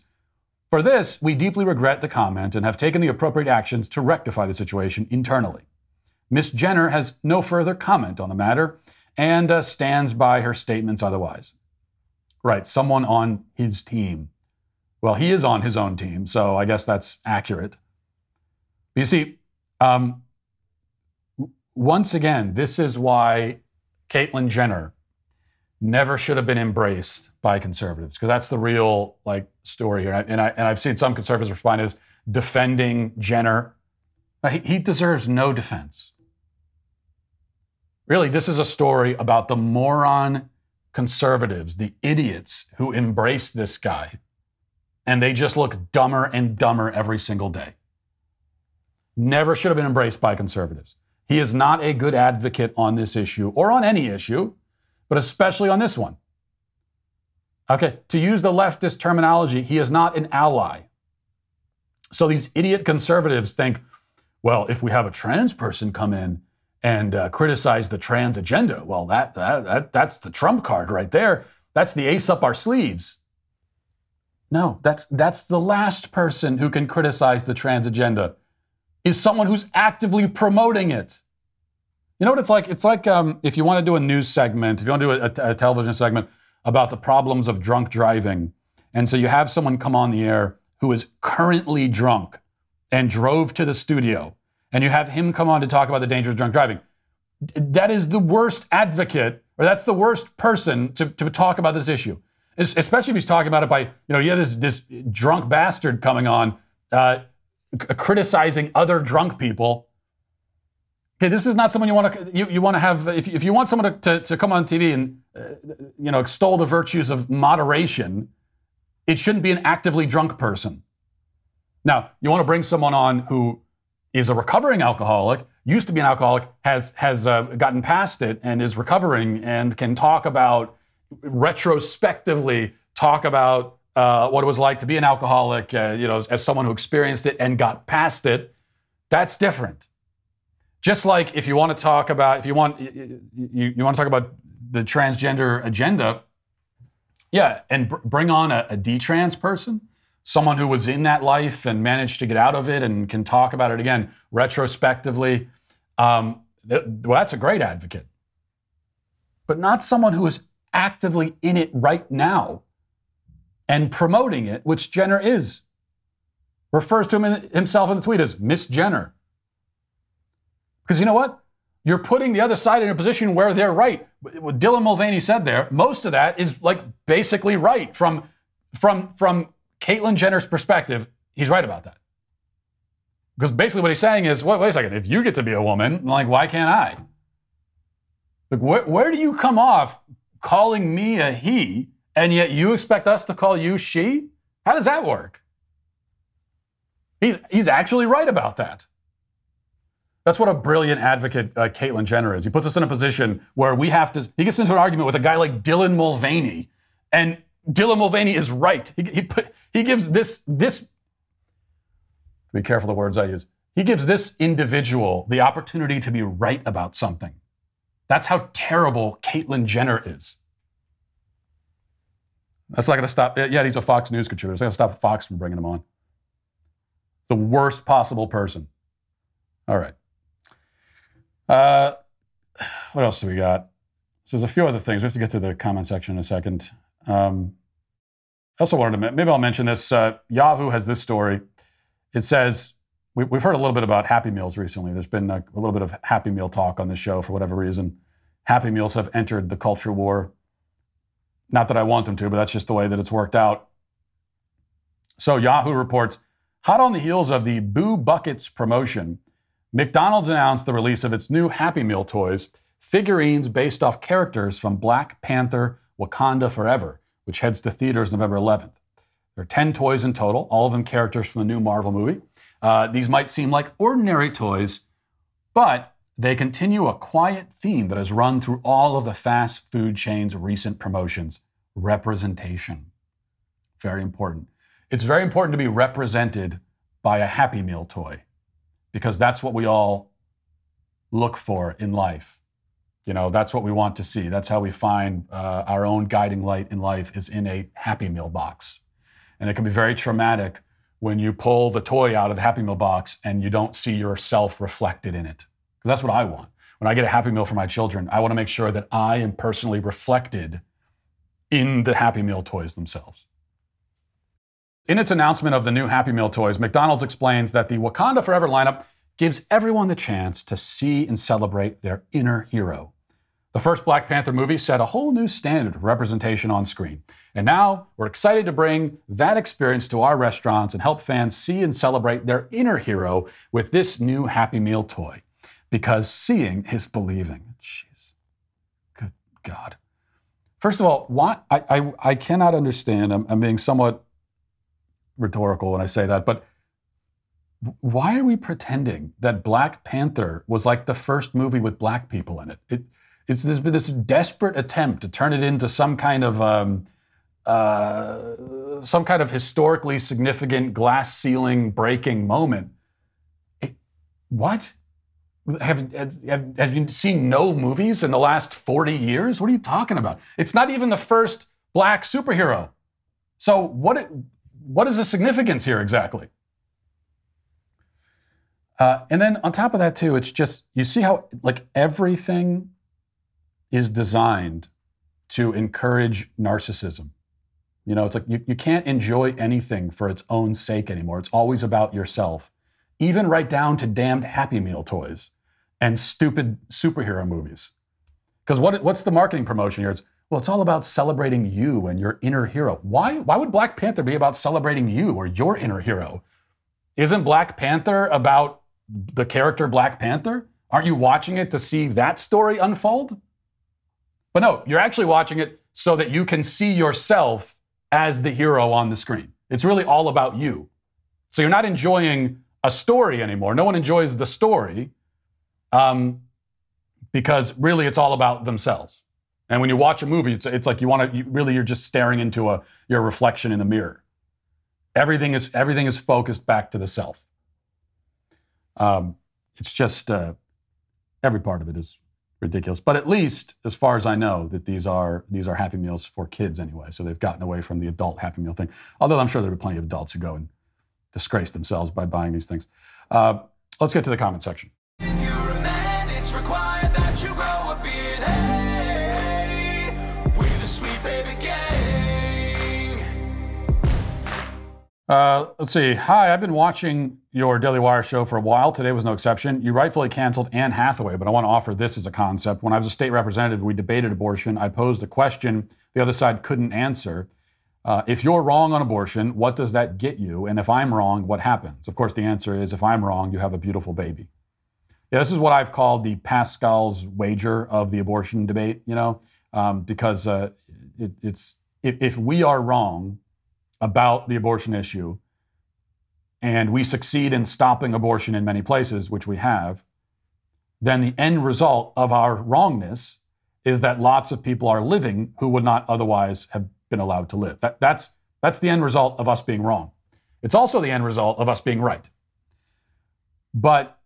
For this, we deeply regret the comment and have taken the appropriate actions to rectify the situation internally. Miss Jenner has no further comment on the matter and uh, stands by her statements otherwise. Right, someone on his team. Well, he is on his own team, so I guess that's accurate. You see, um, once again, this is why Caitlyn Jenner never should have been embraced by conservatives because that's the real like story here. And, I, and I've seen some conservatives respond as defending Jenner. He, he deserves no defense. Really, this is a story about the moron conservatives, the idiots who embrace this guy, and they just look dumber and dumber every single day. Never should have been embraced by conservatives. He is not a good advocate on this issue or on any issue but especially on this one. Okay, to use the leftist terminology, he is not an ally. So these idiot conservatives think, well, if we have a trans person come in and uh, criticize the trans agenda, well, that, that, that that's the trump card right there. That's the ace up our sleeves. No, that's that's the last person who can criticize the trans agenda is someone who's actively promoting it. You know what it's like? It's like um, if you want to do a news segment, if you want to do a, a, television segment about the problems of drunk driving, and so you have someone come on the air who is currently drunk and drove to the studio, and you have him come on to talk about the dangers of drunk driving. That is the worst advocate or that's the worst person to, to talk about this issue. Especially if he's talking about it by, you know, you have this, this drunk bastard coming on uh, c- criticizing other drunk people. Okay, this is not someone you want to you, you want to have if, if you want someone to, to, to come on TV and uh, you know extol the virtues of moderation, it shouldn't be an actively drunk person. Now, you want to bring someone on who is a recovering alcoholic, used to be an alcoholic, has has uh, gotten past it and is recovering and can talk about retrospectively talk about uh, what it was like to be an alcoholic, uh, you know, as, someone who experienced it and got past it. That's different. Just like if you want to talk about, if you want, you, you, you want to talk about the transgender agenda, yeah, and br- bring on a, a detrans person, someone who was in that life and managed to get out of it and can talk about it again retrospectively. Um, th- well, that's a great advocate, but not someone who is actively in it right now and promoting it, which Jenner is. Refers to him himself in the tweet as Miss Jenner. Because you know what? You're putting the other side in a position where they're right. What Dylan Mulvaney said there, most of that is like basically right from from from Caitlyn Jenner's perspective. He's right about that. Because basically what he's saying is, wait, wait a second, if you get to be a woman, like why can't I? Like where, where do you come off calling me a he, and yet you expect us to call you she? How does that work? He's, he's actually right about that. That's what a brilliant advocate uh, Caitlyn Jenner is. He puts us in a position where we have to, he gets into an argument with a guy like Dylan Mulvaney, and Dylan Mulvaney is right. He, he, put, he gives this, this, be careful the words I use. He gives this individual the opportunity to be right about something. That's how terrible Caitlyn Jenner is. That's not going to stop. Yeah, he's a Fox News contributor. It's not going to stop Fox from bringing him on. The worst possible person. All right. Uh, what else do we got? So there's a few other things. We have to get to the comment section in a second. Um, I also wanted to, maybe I'll mention this. Uh, Yahoo has this story. It says, we, have heard a little bit about Happy Meals recently. There's been a, a little bit of Happy Meal talk on this show for whatever reason. Happy Meals have entered the culture war. Not that I want them to, but that's just the way that it's worked out. So Yahoo reports, hot on the heels of the Boo Buckets promotion, McDonald's announced the release of its new Happy Meal toys, figurines based off characters from Black Panther Wakanda Forever, which heads to theaters November 11th. There are 10 toys in total, all of them characters from the new Marvel movie. Uh, these might seem like ordinary toys, but they continue a quiet theme that has run through all of the fast food chain's recent promotions representation. Very important. It's very important to be represented by a Happy Meal toy because that's what we all look for in life. You know, that's what we want to see. That's how we find uh, our own guiding light in life is in a Happy Meal box. And it can be very traumatic when you pull the toy out of the Happy Meal box and you don't see yourself reflected in it. That's what I want. When I get a Happy Meal for my children, I want to make sure that I am personally reflected in the Happy Meal toys themselves. In its announcement of the new Happy Meal toys, McDonald's explains that the Wakanda Forever lineup gives everyone the chance to see and celebrate their inner hero. The first Black Panther movie set a whole new standard of representation on screen. And now we're excited to bring that experience to our restaurants and help fans see and celebrate their inner hero with this new Happy Meal toy. Because seeing is believing. Jeez. Good God. First of all, why I, I, I cannot understand. I'm, I'm being somewhat rhetorical when I say that, but why are we pretending that Black Panther was like the first movie with black people in it? it it's this, this desperate attempt to turn it into some kind of um, uh, some kind of historically significant glass ceiling breaking moment. It, what? Have, have, have you seen no movies in the last 40 years? What are you talking about? It's not even the first black superhero. So what? what is the significance here exactly? Uh, and then on top of that, too, it's just, you see how, like, everything is designed to encourage narcissism. You know, it's like you, you can't enjoy anything for its own sake anymore. It's always about yourself, even right down to damned Happy Meal toys and stupid superhero movies. Because what, what's the marketing promotion here? It's, well, it's all about celebrating you and your inner hero. Why, why would Black Panther be about celebrating you or your inner hero? Isn't Black Panther about the character Black Panther? Aren't you watching it to see that story unfold? But no, you're actually watching it so that you can see yourself as the hero on the screen. It's really all about you. So you're not enjoying a story anymore. No one enjoys the story um, because really it's all about themselves. And when you watch a movie, it's, it's like you want to you, really you're just staring into a your reflection in the mirror. Everything is everything is focused back to the self. Um, it's just uh, every part of it is ridiculous. But at least, as far as I know, that these are these are Happy Meals for kids anyway. So they've gotten away from the adult Happy Meal thing. Although I'm sure there are plenty of adults who go and disgrace themselves by buying these things. Uh, let's get to the comment section. Uh, let's see. Hi, I've been watching your Daily Wire show for a while. Today was no exception. You rightfully canceled Anne Hathaway, but I want to offer this as a concept. When I was a state representative, we debated abortion. I posed a question the other side couldn't answer. Uh, if you're wrong on abortion, what does that get you? And if I'm wrong, what happens? Of course, the answer is if I'm wrong, you have a beautiful baby. Yeah, this is what I've called the Pascal's wager of the abortion debate, you know, um, because uh, it, it's if, if we are wrong, about the abortion issue and we succeed in stopping abortion in many places, which we have, then the end result of our wrongness is that lots of people are living who would not otherwise have been allowed to live. That, that's, that's the end result of us being wrong. It's also the end result of us being right. But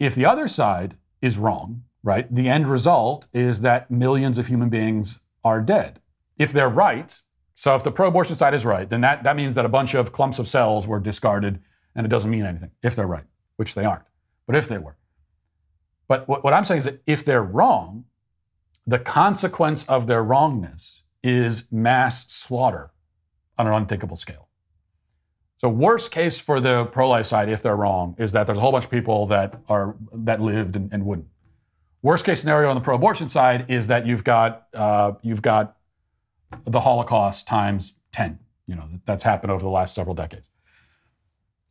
if the other side is wrong, right, the end result is that millions of human beings are dead. If they're right, so if the pro-abortion side is right, then that, that means that a bunch of clumps of cells were discarded and it doesn't mean anything, if they're right, which they aren't, but if they were. But what, what I'm saying is that if they're wrong, the consequence of their wrongness is mass slaughter on an unthinkable scale. So worst case for the pro-life side, if they're wrong, is that there's a whole bunch of people that are that lived and, and wouldn't. Worst case scenario on the pro-abortion side is that you've got uh, you've got the Holocaust times 10. You know, that's happened over the last several decades.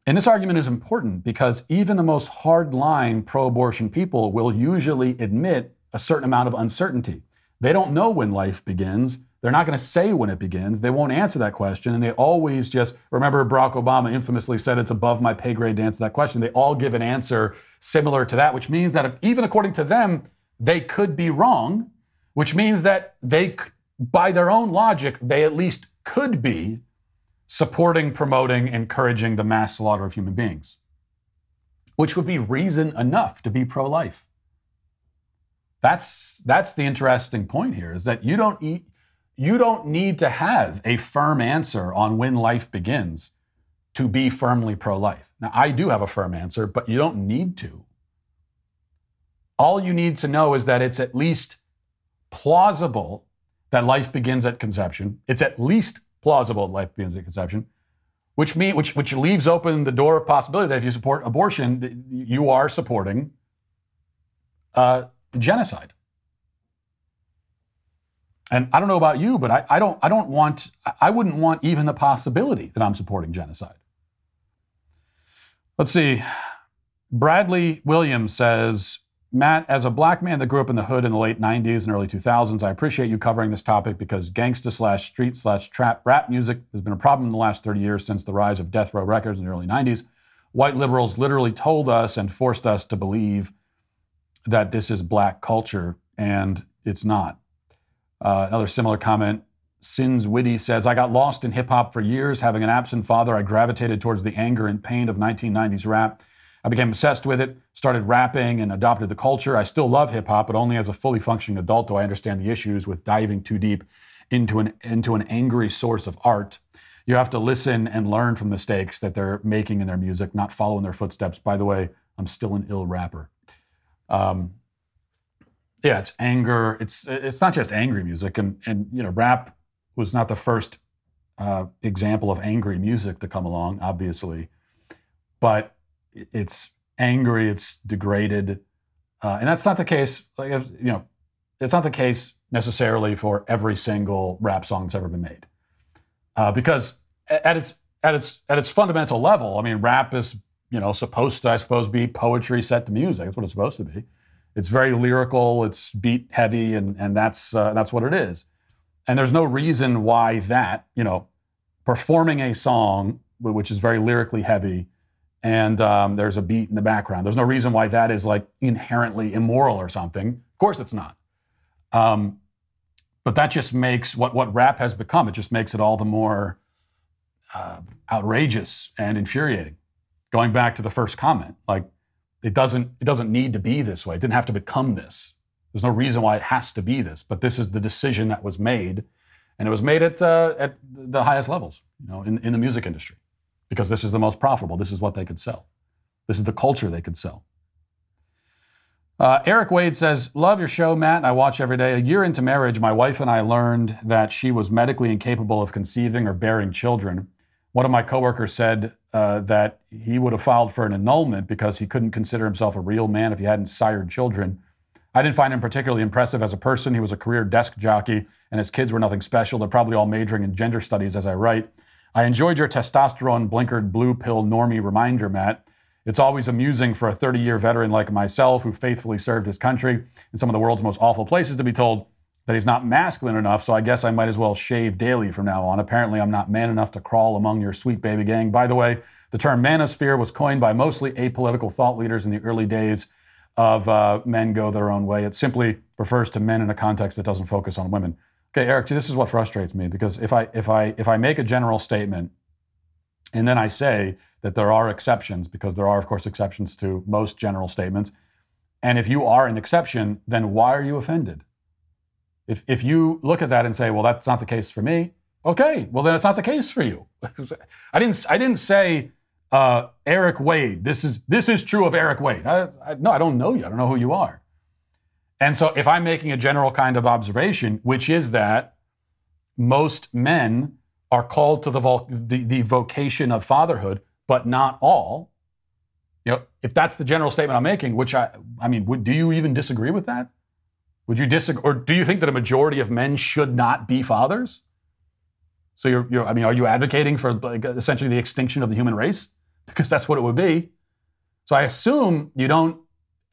And this argument is important because even the most hardline pro abortion people will usually admit a certain amount of uncertainty. They don't know when life begins. They're not going to say when it begins. They won't answer that question. And they always just remember Barack Obama infamously said it's above my pay grade to answer that question. They all give an answer similar to that, which means that even according to them, they could be wrong, which means that they by their own logic, they at least could be supporting, promoting, encouraging the mass slaughter of human beings, which would be reason enough to be pro life. That's, that's the interesting point here is that you don't, eat, you don't need to have a firm answer on when life begins to be firmly pro life. Now, I do have a firm answer, but you don't need to. All you need to know is that it's at least plausible that life begins at conception. It's at least plausible that life begins at conception, which mean, which which leaves open the door of possibility that if you support abortion, you are supporting uh, genocide. And I don't know about you, but I, I don't I don't want I wouldn't want even the possibility that I'm supporting genocide. Let's see. Bradley Williams says Matt, as a black man that grew up in the hood in the late 90s and early 2000s, I appreciate you covering this topic because gangsta slash street slash trap rap music has been a problem in the last 30 years since the rise of Death Row Records in the early 90s. White liberals literally told us and forced us to believe that this is black culture, and it's not. Uh, another similar comment Sins Witty says, I got lost in hip hop for years. Having an absent father, I gravitated towards the anger and pain of 1990s rap. I became obsessed with it, started rapping, and adopted the culture. I still love hip hop, but only as a fully functioning adult do I understand the issues with diving too deep into an, into an angry source of art. You have to listen and learn from mistakes that they're making in their music, not follow in their footsteps. By the way, I'm still an ill rapper. Um, yeah, it's anger. It's it's not just angry music, and and you know, rap was not the first uh, example of angry music to come along, obviously, but it's angry, it's degraded, uh, and that's not the case. Like you know, it's not the case necessarily for every single rap song that's ever been made, uh, because at its at its at its fundamental level, I mean, rap is you know supposed to, I suppose, be poetry set to music. That's what it's supposed to be. It's very lyrical. It's beat heavy, and and that's uh, that's what it is. And there's no reason why that you know performing a song which is very lyrically heavy and um, there's a beat in the background. There's no reason why that is like inherently immoral or something. Of course, it's not. Um, but that just makes what what rap has become. It just makes it all the more uh, outrageous and infuriating. Going back to the first comment, like it doesn't it doesn't need to be this way. It didn't have to become this. There's no reason why it has to be this. But this is the decision that was made, and it was made at uh, at the highest levels, you know, in, in the music industry because this is the most profitable. This is what they could sell. This is the culture they could sell. Uh, Eric Wade says, Love your show, Matt. I watch every day. A year into marriage, my wife and I learned that she was medically incapable of conceiving or bearing children. One of my coworkers said uh, that he would have filed for an annulment because he couldn't consider himself a real man if he hadn't sired children. I didn't find him particularly impressive as a person. He was a career desk jockey, and his kids were nothing special. They're probably all majoring in gender studies as I write. I enjoyed your testosterone blinkered blue pill normie reminder, Matt. It's always amusing for a 30 year veteran like myself who faithfully served his country in some of the world's most awful places to be told that he's not masculine enough, so I guess I might as well shave daily from now on. Apparently, I'm not man enough to crawl among your sweet baby gang. By the way, the term manosphere was coined by mostly apolitical thought leaders in the early days of uh, men go their own way. It simply refers to men in a context that doesn't focus on women. Okay, Eric, this is what frustrates me because if I if I if I make a general statement and then I say that there are exceptions because there are of course exceptions to most general statements, and if you are an exception, then why are you offended? If if you look at that and say, well, that's not the case for me, okay, well then it's not the case for you. I didn't I didn't say uh, Eric Wade. This is this is true of Eric Wade. I, I, no, I don't know you. I don't know who you are. And so if I'm making a general kind of observation, which is that most men are called to the, vo- the, the vocation of fatherhood, but not all, you know, if that's the general statement I'm making, which I, I mean, would, do you even disagree with that? Would you disagree, or do you think that a majority of men should not be fathers? So you're, you're I mean, are you advocating for like, essentially the extinction of the human race? Because that's what it would be. So I assume you don't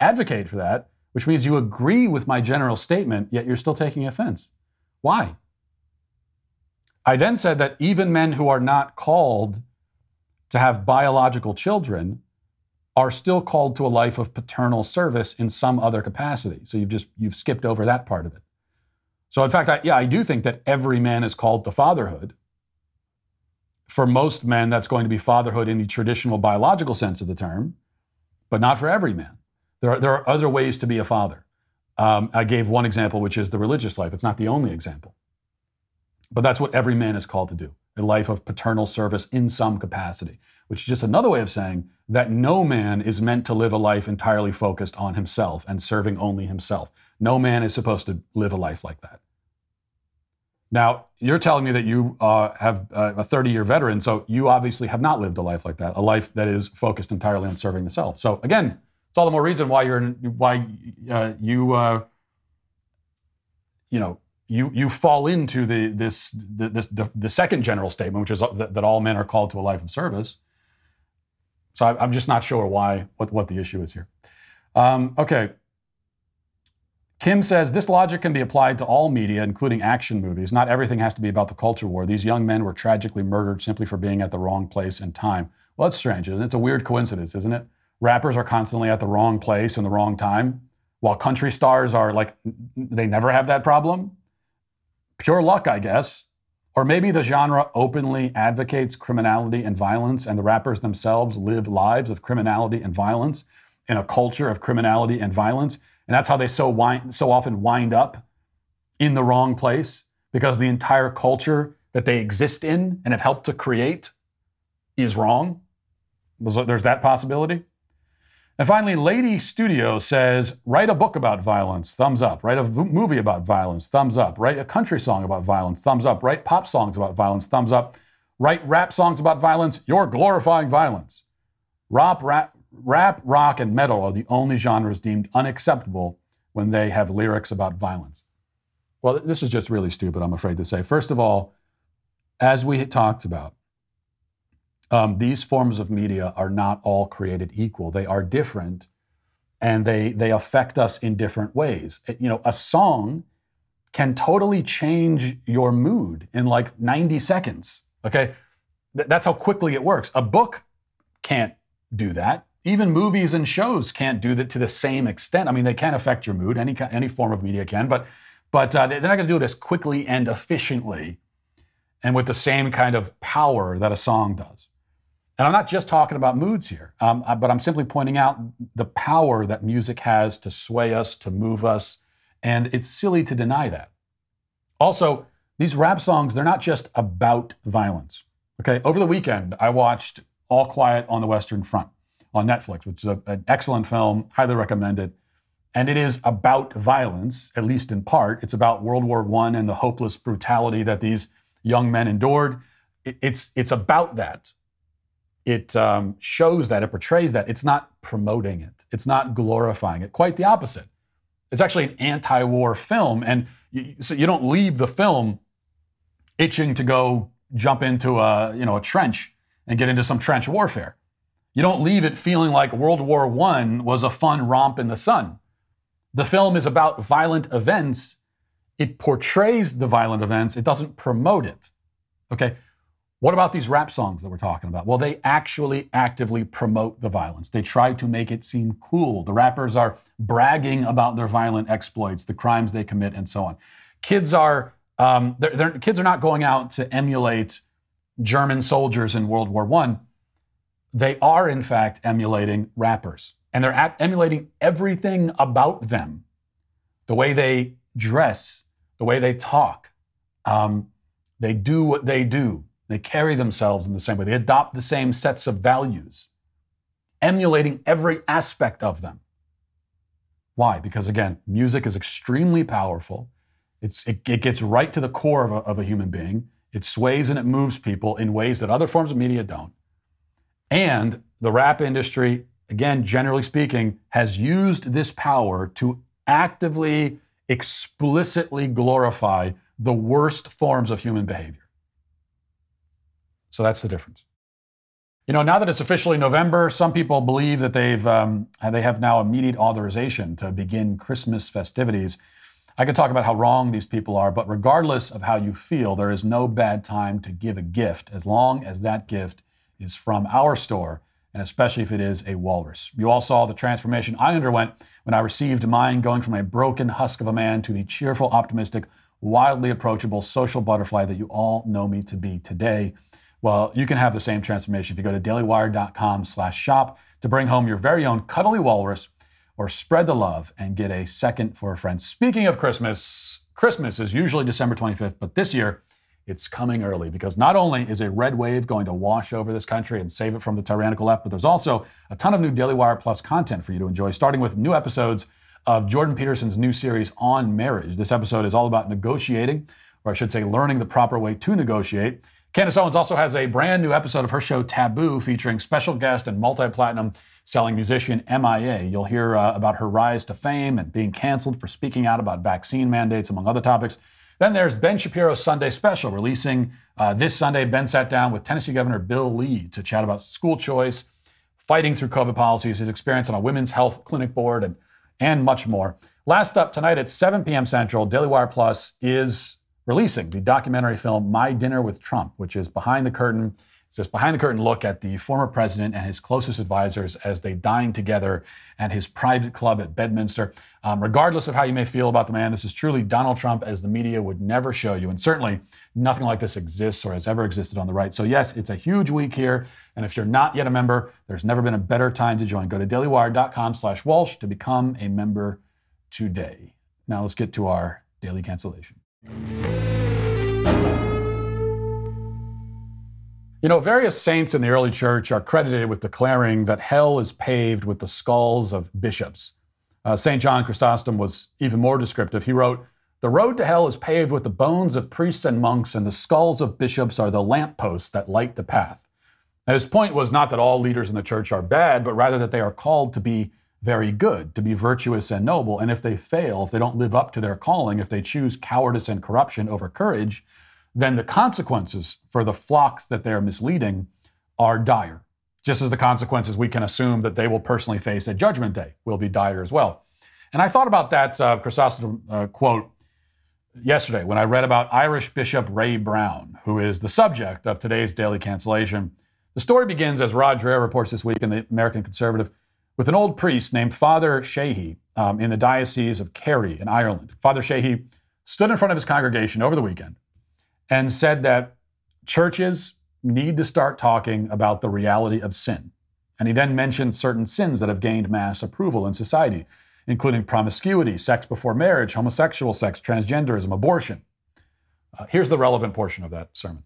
advocate for that which means you agree with my general statement, yet you're still taking offense. Why? I then said that even men who are not called to have biological children are still called to a life of paternal service in some other capacity. So you've just you've skipped over that part of it. So in fact, I, yeah, I do think that every man is called to fatherhood. For most men, that's going to be fatherhood in the traditional biological sense of the term, but not for every man. There are, there are other ways to be a father. Um, I gave one example, which is the religious life. It's not the only example. But that's what every man is called to do a life of paternal service in some capacity, which is just another way of saying that no man is meant to live a life entirely focused on himself and serving only himself. No man is supposed to live a life like that. Now, you're telling me that you uh, have uh, a 30 year veteran, so you obviously have not lived a life like that, a life that is focused entirely on serving the self. So, again, it's all the more reason why you're why uh, you uh, you know you you fall into the this the, this the, the second general statement, which is that, that, all men are called to a life of service. So I, am just not sure why what what the issue is here. Um, okay. Kim says this logic can be applied to all media, including action movies. Not everything has to be about the culture war. These young men were tragically murdered simply for being at the wrong place and time. Well, that's strange. It's a weird coincidence, isn't it? Rappers are constantly at the wrong place in the wrong time, while country stars are like, they never have that problem. Pure luck, I guess. Or maybe the genre openly advocates criminality and violence, and the rappers themselves live lives of criminality and violence in a culture of criminality and violence. And that's how they so, wind, so often wind up in the wrong place because the entire culture that they exist in and have helped to create is wrong. There's that possibility. And finally, Lady Studio says, write a book about violence, thumbs up. Write a v- movie about violence, thumbs up. Write a country song about violence, thumbs up. Write pop songs about violence, thumbs up. Write rap songs about violence, you're glorifying violence. Rap, rap, rap, rock, and metal are the only genres deemed unacceptable when they have lyrics about violence? Well, this is just really stupid, I'm afraid to say. First of all, as we talked about, um, these forms of media are not all created equal. They are different and they, they affect us in different ways. You know, a song can totally change your mood in like 90 seconds. Okay. Th- that's how quickly it works. A book can't do that. Even movies and shows can't do that to the same extent. I mean, they can affect your mood. Any, any form of media can, but, but uh, they're not going to do it as quickly and efficiently and with the same kind of power that a song does. And I'm not just talking about moods here, um, but I'm simply pointing out the power that music has to sway us, to move us, and it's silly to deny that. Also, these rap songs, they're not just about violence. Okay, over the weekend, I watched All Quiet on the Western Front on Netflix, which is a, an excellent film, highly recommended. And it is about violence, at least in part. It's about World War I and the hopeless brutality that these young men endured. It, it's, it's about that it um, shows that, it portrays that. It's not promoting it, it's not glorifying it. Quite the opposite. It's actually an anti war film. And you, so you don't leave the film itching to go jump into a, you know, a trench and get into some trench warfare. You don't leave it feeling like World War I was a fun romp in the sun. The film is about violent events. It portrays the violent events, it doesn't promote it. Okay? What about these rap songs that we're talking about? Well, they actually actively promote the violence. They try to make it seem cool. The rappers are bragging about their violent exploits, the crimes they commit, and so on. Kids are um, they're, they're, kids are not going out to emulate German soldiers in World War I. They are, in fact, emulating rappers, and they're at, emulating everything about them, the way they dress, the way they talk. Um, they do what they do they carry themselves in the same way. They adopt the same sets of values, emulating every aspect of them. Why? Because again, music is extremely powerful. It's, it, it gets right to the core of a, of a human being. It sways and it moves people in ways that other forms of media don't. And the rap industry, again, generally speaking, has used this power to actively, explicitly glorify the worst forms of human behavior. So that's the difference. You know, now that it's officially November, some people believe that they've um, they have now immediate authorization to begin Christmas festivities. I could talk about how wrong these people are, but regardless of how you feel, there is no bad time to give a gift as long as that gift is from our store, and especially if it is a walrus. You all saw the transformation I underwent when I received mine, going from a broken husk of a man to the cheerful, optimistic, wildly approachable social butterfly that you all know me to be today. Well, you can have the same transformation if you go to dailywire.com slash shop to bring home your very own cuddly walrus or spread the love and get a second for a friend. Speaking of Christmas, Christmas is usually December 25th, but this year it's coming early because not only is a red wave going to wash over this country and save it from the tyrannical left, but there's also a ton of new Daily Wire Plus content for you to enjoy, starting with new episodes of Jordan Peterson's new series on marriage. This episode is all about negotiating, or I should say, learning the proper way to negotiate. Candace Owens also has a brand new episode of her show Taboo featuring special guest and multi platinum selling musician MIA. You'll hear uh, about her rise to fame and being canceled for speaking out about vaccine mandates, among other topics. Then there's Ben Shapiro's Sunday special, releasing uh, this Sunday. Ben sat down with Tennessee Governor Bill Lee to chat about school choice, fighting through COVID policies, his experience on a women's health clinic board, and, and much more. Last up tonight at 7 p.m. Central, Daily Wire Plus is releasing the documentary film My Dinner with Trump, which is behind the curtain. It's this behind the curtain look at the former president and his closest advisors as they dine together at his private club at Bedminster. Um, regardless of how you may feel about the man, this is truly Donald Trump as the media would never show you. And certainly nothing like this exists or has ever existed on the right. So, yes, it's a huge week here. And if you're not yet a member, there's never been a better time to join. Go to dailywire.com slash Walsh to become a member today. Now let's get to our daily cancellation. You know, various saints in the early church are credited with declaring that hell is paved with the skulls of bishops. Uh, St. John Chrysostom was even more descriptive. He wrote, The road to hell is paved with the bones of priests and monks, and the skulls of bishops are the lampposts that light the path. Now, his point was not that all leaders in the church are bad, but rather that they are called to be very good, to be virtuous and noble. And if they fail, if they don't live up to their calling, if they choose cowardice and corruption over courage, then the consequences for the flocks that they're misleading are dire. Just as the consequences we can assume that they will personally face at Judgment Day will be dire as well. And I thought about that uh, Chrysostom uh, quote yesterday when I read about Irish Bishop Ray Browne, who is the subject of today's daily cancellation. The story begins, as Rod Dreher reports this week in the American Conservative, with an old priest named Father Sheehy um, in the Diocese of Kerry in Ireland. Father Sheehy stood in front of his congregation over the weekend and said that churches need to start talking about the reality of sin. And he then mentioned certain sins that have gained mass approval in society, including promiscuity, sex before marriage, homosexual sex, transgenderism, abortion. Uh, here's the relevant portion of that sermon.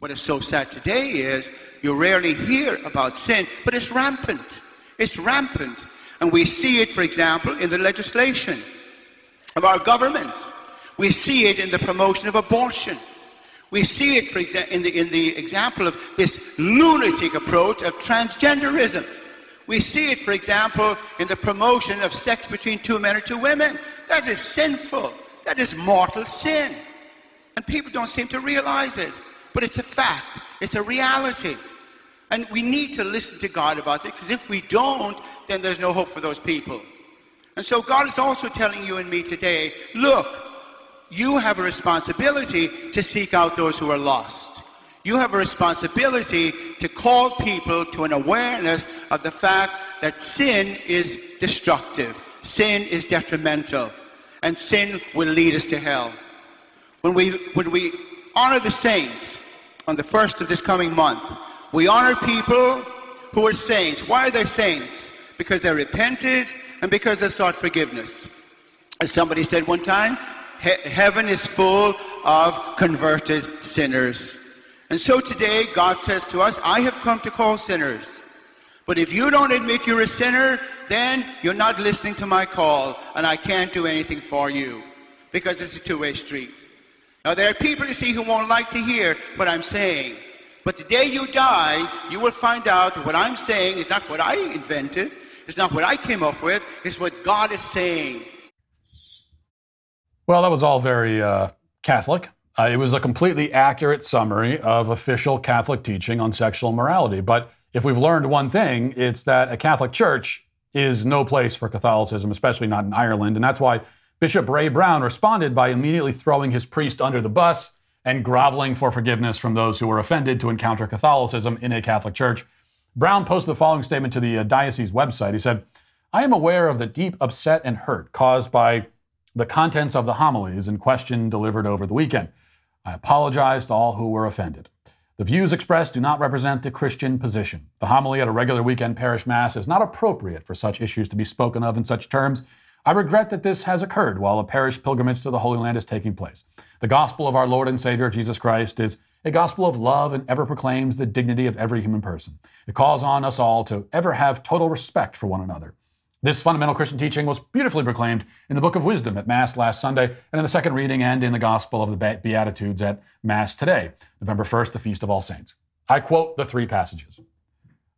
What is so sad today is you rarely hear about sin, but it's rampant. It's rampant. And we see it, for example, in the legislation of our governments. We see it in the promotion of abortion. We see it, for example, in the, in the example of this lunatic approach of transgenderism. We see it, for example, in the promotion of sex between two men or two women. That is sinful. That is mortal sin. And people don't seem to realize it. But it's a fact. It's a reality. And we need to listen to God about it because if we don't, then there's no hope for those people. And so God is also telling you and me today look, you have a responsibility to seek out those who are lost. You have a responsibility to call people to an awareness of the fact that sin is destructive, sin is detrimental, and sin will lead us to hell. When we, when we honor the saints on the first of this coming month, we honor people who are saints. Why are they saints? Because they repented and because they sought forgiveness. As somebody said one time, he- heaven is full of converted sinners. And so today, God says to us, I have come to call sinners. But if you don't admit you're a sinner, then you're not listening to my call, and I can't do anything for you because it's a two way street. Now, there are people, you see, who won't like to hear what I'm saying. But the day you die, you will find out that what I'm saying is not what I invented, it's not what I came up with, it's what God is saying. Well, that was all very uh, Catholic. Uh, it was a completely accurate summary of official Catholic teaching on sexual morality. But if we've learned one thing, it's that a Catholic church is no place for Catholicism, especially not in Ireland. And that's why Bishop Ray Browne responded by immediately throwing his priest under the bus and groveling for forgiveness from those who were offended to encounter Catholicism in a Catholic church. Browne posted the following statement to the uh, diocese website. He said, I am aware of the deep upset and hurt caused by the contents of the homilies in question delivered over the weekend. I apologize to all who were offended. The views expressed do not represent the Christian position. The homily at a regular weekend parish mass is not appropriate for such issues to be spoken of in such terms. I regret that this has occurred while a parish pilgrimage to the Holy Land is taking place. The gospel of our Lord and Savior Jesus Christ is a gospel of love and ever proclaims the dignity of every human person. It calls on us all to ever have total respect for one another. This fundamental Christian teaching was beautifully proclaimed in the Book of Wisdom at Mass last Sunday, and in the second reading and in the Gospel of the Beatitudes at Mass today, November 1st, the Feast of All Saints. I quote the three passages.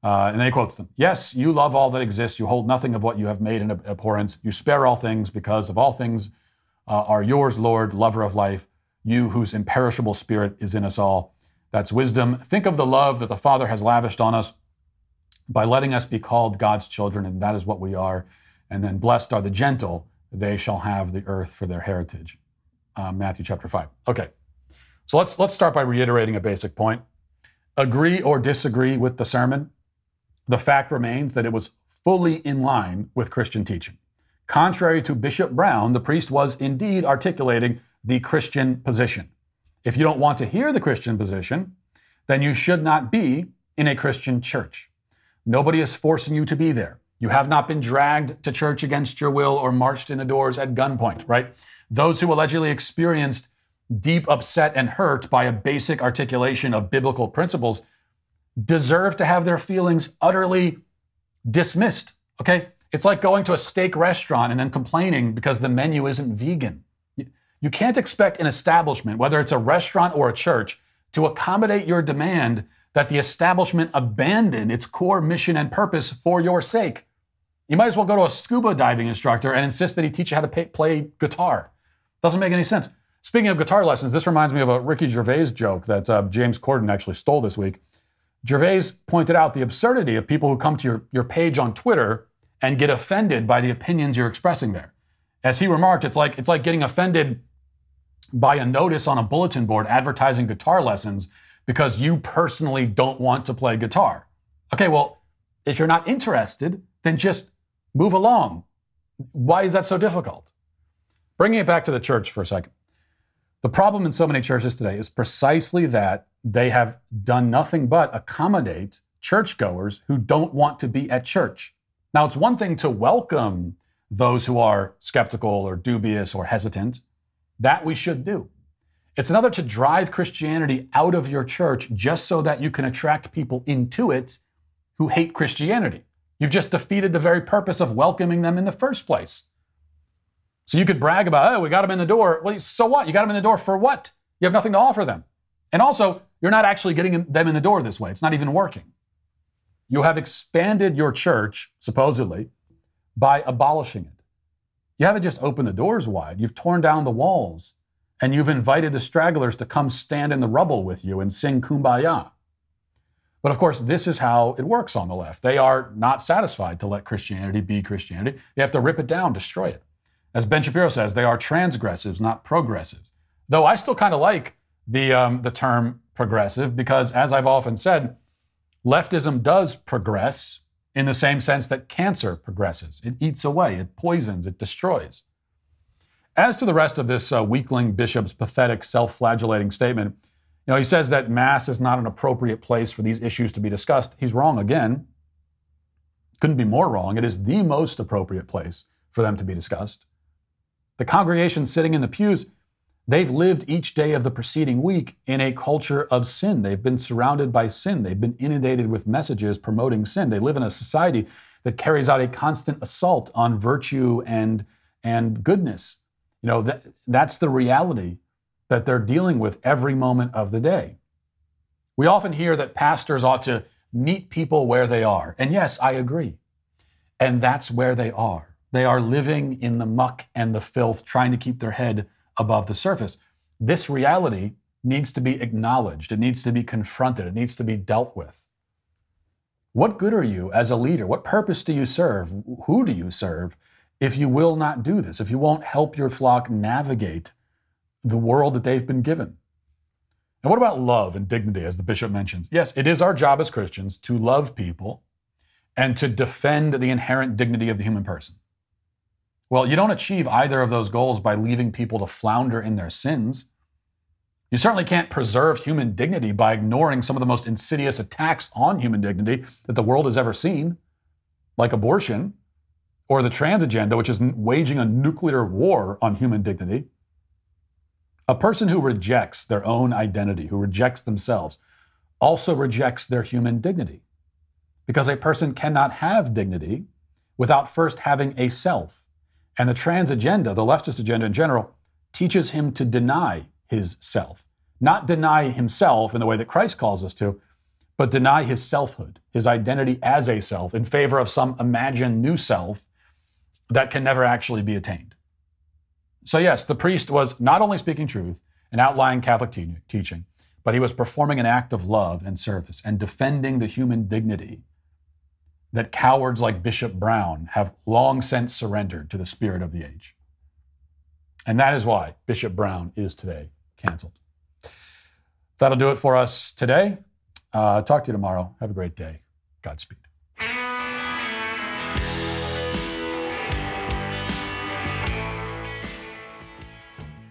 Uh, and then he quotes them Yes, you love all that exists. You hold nothing of what you have made in abhorrence. You spare all things because of all things uh, are yours, Lord, lover of life you whose imperishable spirit is in us all. That's wisdom. Think of the love that the Father has lavished on us by letting us be called God's children, and that is what we are. And then, blessed are the gentle, they shall have the earth for their heritage. Uh, Matthew chapter 5. Okay, so let's, let's start by reiterating a basic point. Agree or disagree with the sermon, the fact remains that it was fully in line with Christian teaching. Contrary to Bishop Browne, the priest was indeed articulating the Christian position. If you don't want to hear the Christian position, then you should not be in a Christian church. Nobody is forcing you to be there. You have not been dragged to church against your will or marched in the doors at gunpoint, right? Those who allegedly experienced deep upset and hurt by a basic articulation of biblical principles deserve to have their feelings utterly dismissed, okay? It's like going to a steak restaurant and then complaining because the menu isn't vegan. You can't expect an establishment, whether it's a restaurant or a church, to accommodate your demand that the establishment abandon its core mission and purpose for your sake. You might as well go to a scuba diving instructor and insist that he teach you how to pay, play guitar. Doesn't make any sense. Speaking of guitar lessons, this reminds me of a Ricky Gervais joke that uh, James Corden actually stole this week. Gervais pointed out the absurdity of people who come to your, your page on Twitter and get offended by the opinions you're expressing there. As he remarked, it's like, it's like getting offended by a notice on a bulletin board advertising guitar lessons because you personally don't want to play guitar. Okay, well, if you're not interested, then just move along. Why is that so difficult? Bringing it back to the church for a second. The problem in so many churches today is precisely that they have done nothing but accommodate churchgoers who don't want to be at church. Now, it's one thing to welcome those who are skeptical or dubious or hesitant. That we should do. It's another to drive Christianity out of your church just so that you can attract people into it who hate Christianity. You've just defeated the very purpose of welcoming them in the first place. So you could brag about, oh, we got them in the door. Well, so what? You got them in the door for what? You have nothing to offer them. And also, you're not actually getting them in the door this way. It's not even working. You have expanded your church, supposedly, by abolishing it. You haven't just opened the doors wide, you've torn down the walls, and you've invited the stragglers to come stand in the rubble with you and sing kumbaya. But of course, this is how it works on the left. They are not satisfied to let Christianity be Christianity. They have to rip it down, destroy it. As Ben Shapiro says, they are transgressives, not progressives. Though I still kind of like the, um, the term progressive because, as I've often said, leftism does progress in the same sense that cancer progresses. It eats away, it poisons, it destroys. As to the rest of this uh, weakling bishop's pathetic, self flagellating statement, you know, he says that Mass is not an appropriate place for these issues to be discussed. He's wrong again. Couldn't be more wrong. It is the most appropriate place for them to be discussed. The congregation sitting in the pews, they've lived each day of the preceding week in a culture of sin. They've been surrounded by sin. They've been inundated with messages promoting sin. They live in a society that carries out a constant assault on virtue and, and goodness. You know, that, that's the reality that they're dealing with every moment of the day. We often hear that pastors ought to meet people where they are. And yes, I agree. And that's where they are. They are living in the muck and the filth, trying to keep their head above the surface. This reality needs to be acknowledged, it needs to be confronted, it needs to be dealt with. What good are you as a leader? What purpose do you serve? Who do you serve if you will not do this, if you won't help your flock navigate the world that they've been given? And what about love and dignity, as the bishop mentions? Yes, it is our job as Christians to love people and to defend the inherent dignity of the human person. Well, you don't achieve either of those goals by leaving people to flounder in their sins. You certainly can't preserve human dignity by ignoring some of the most insidious attacks on human dignity that the world has ever seen, like abortion or the trans agenda, which is waging a nuclear war on human dignity. A person who rejects their own identity, who rejects themselves, also rejects their human dignity. Because a person cannot have dignity without first having a self. And the trans agenda, the leftist agenda in general, teaches him to deny his self. Not deny himself in the way that Christ calls us to, but deny his selfhood, his identity as a self, in favor of some imagined new self that can never actually be attained. So, yes, the priest was not only speaking truth and outlying Catholic te- teaching, but he was performing an act of love and service and defending the human dignity that cowards like Bishop Browne have long since surrendered to the spirit of the age. And that is why Bishop Browne is today canceled. That'll do it for us today. Uh, talk to you tomorrow. Have a great day. Godspeed.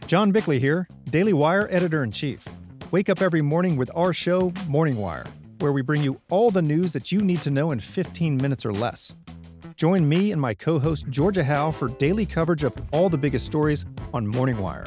John Bickley here, Daily Wire editor in chief. Wake up every morning with our show, Morning Wire where we bring you all the news that you need to know in 15 minutes or less. Join me and my co host Georgia Howe for daily coverage of all the biggest stories on Morning Wire.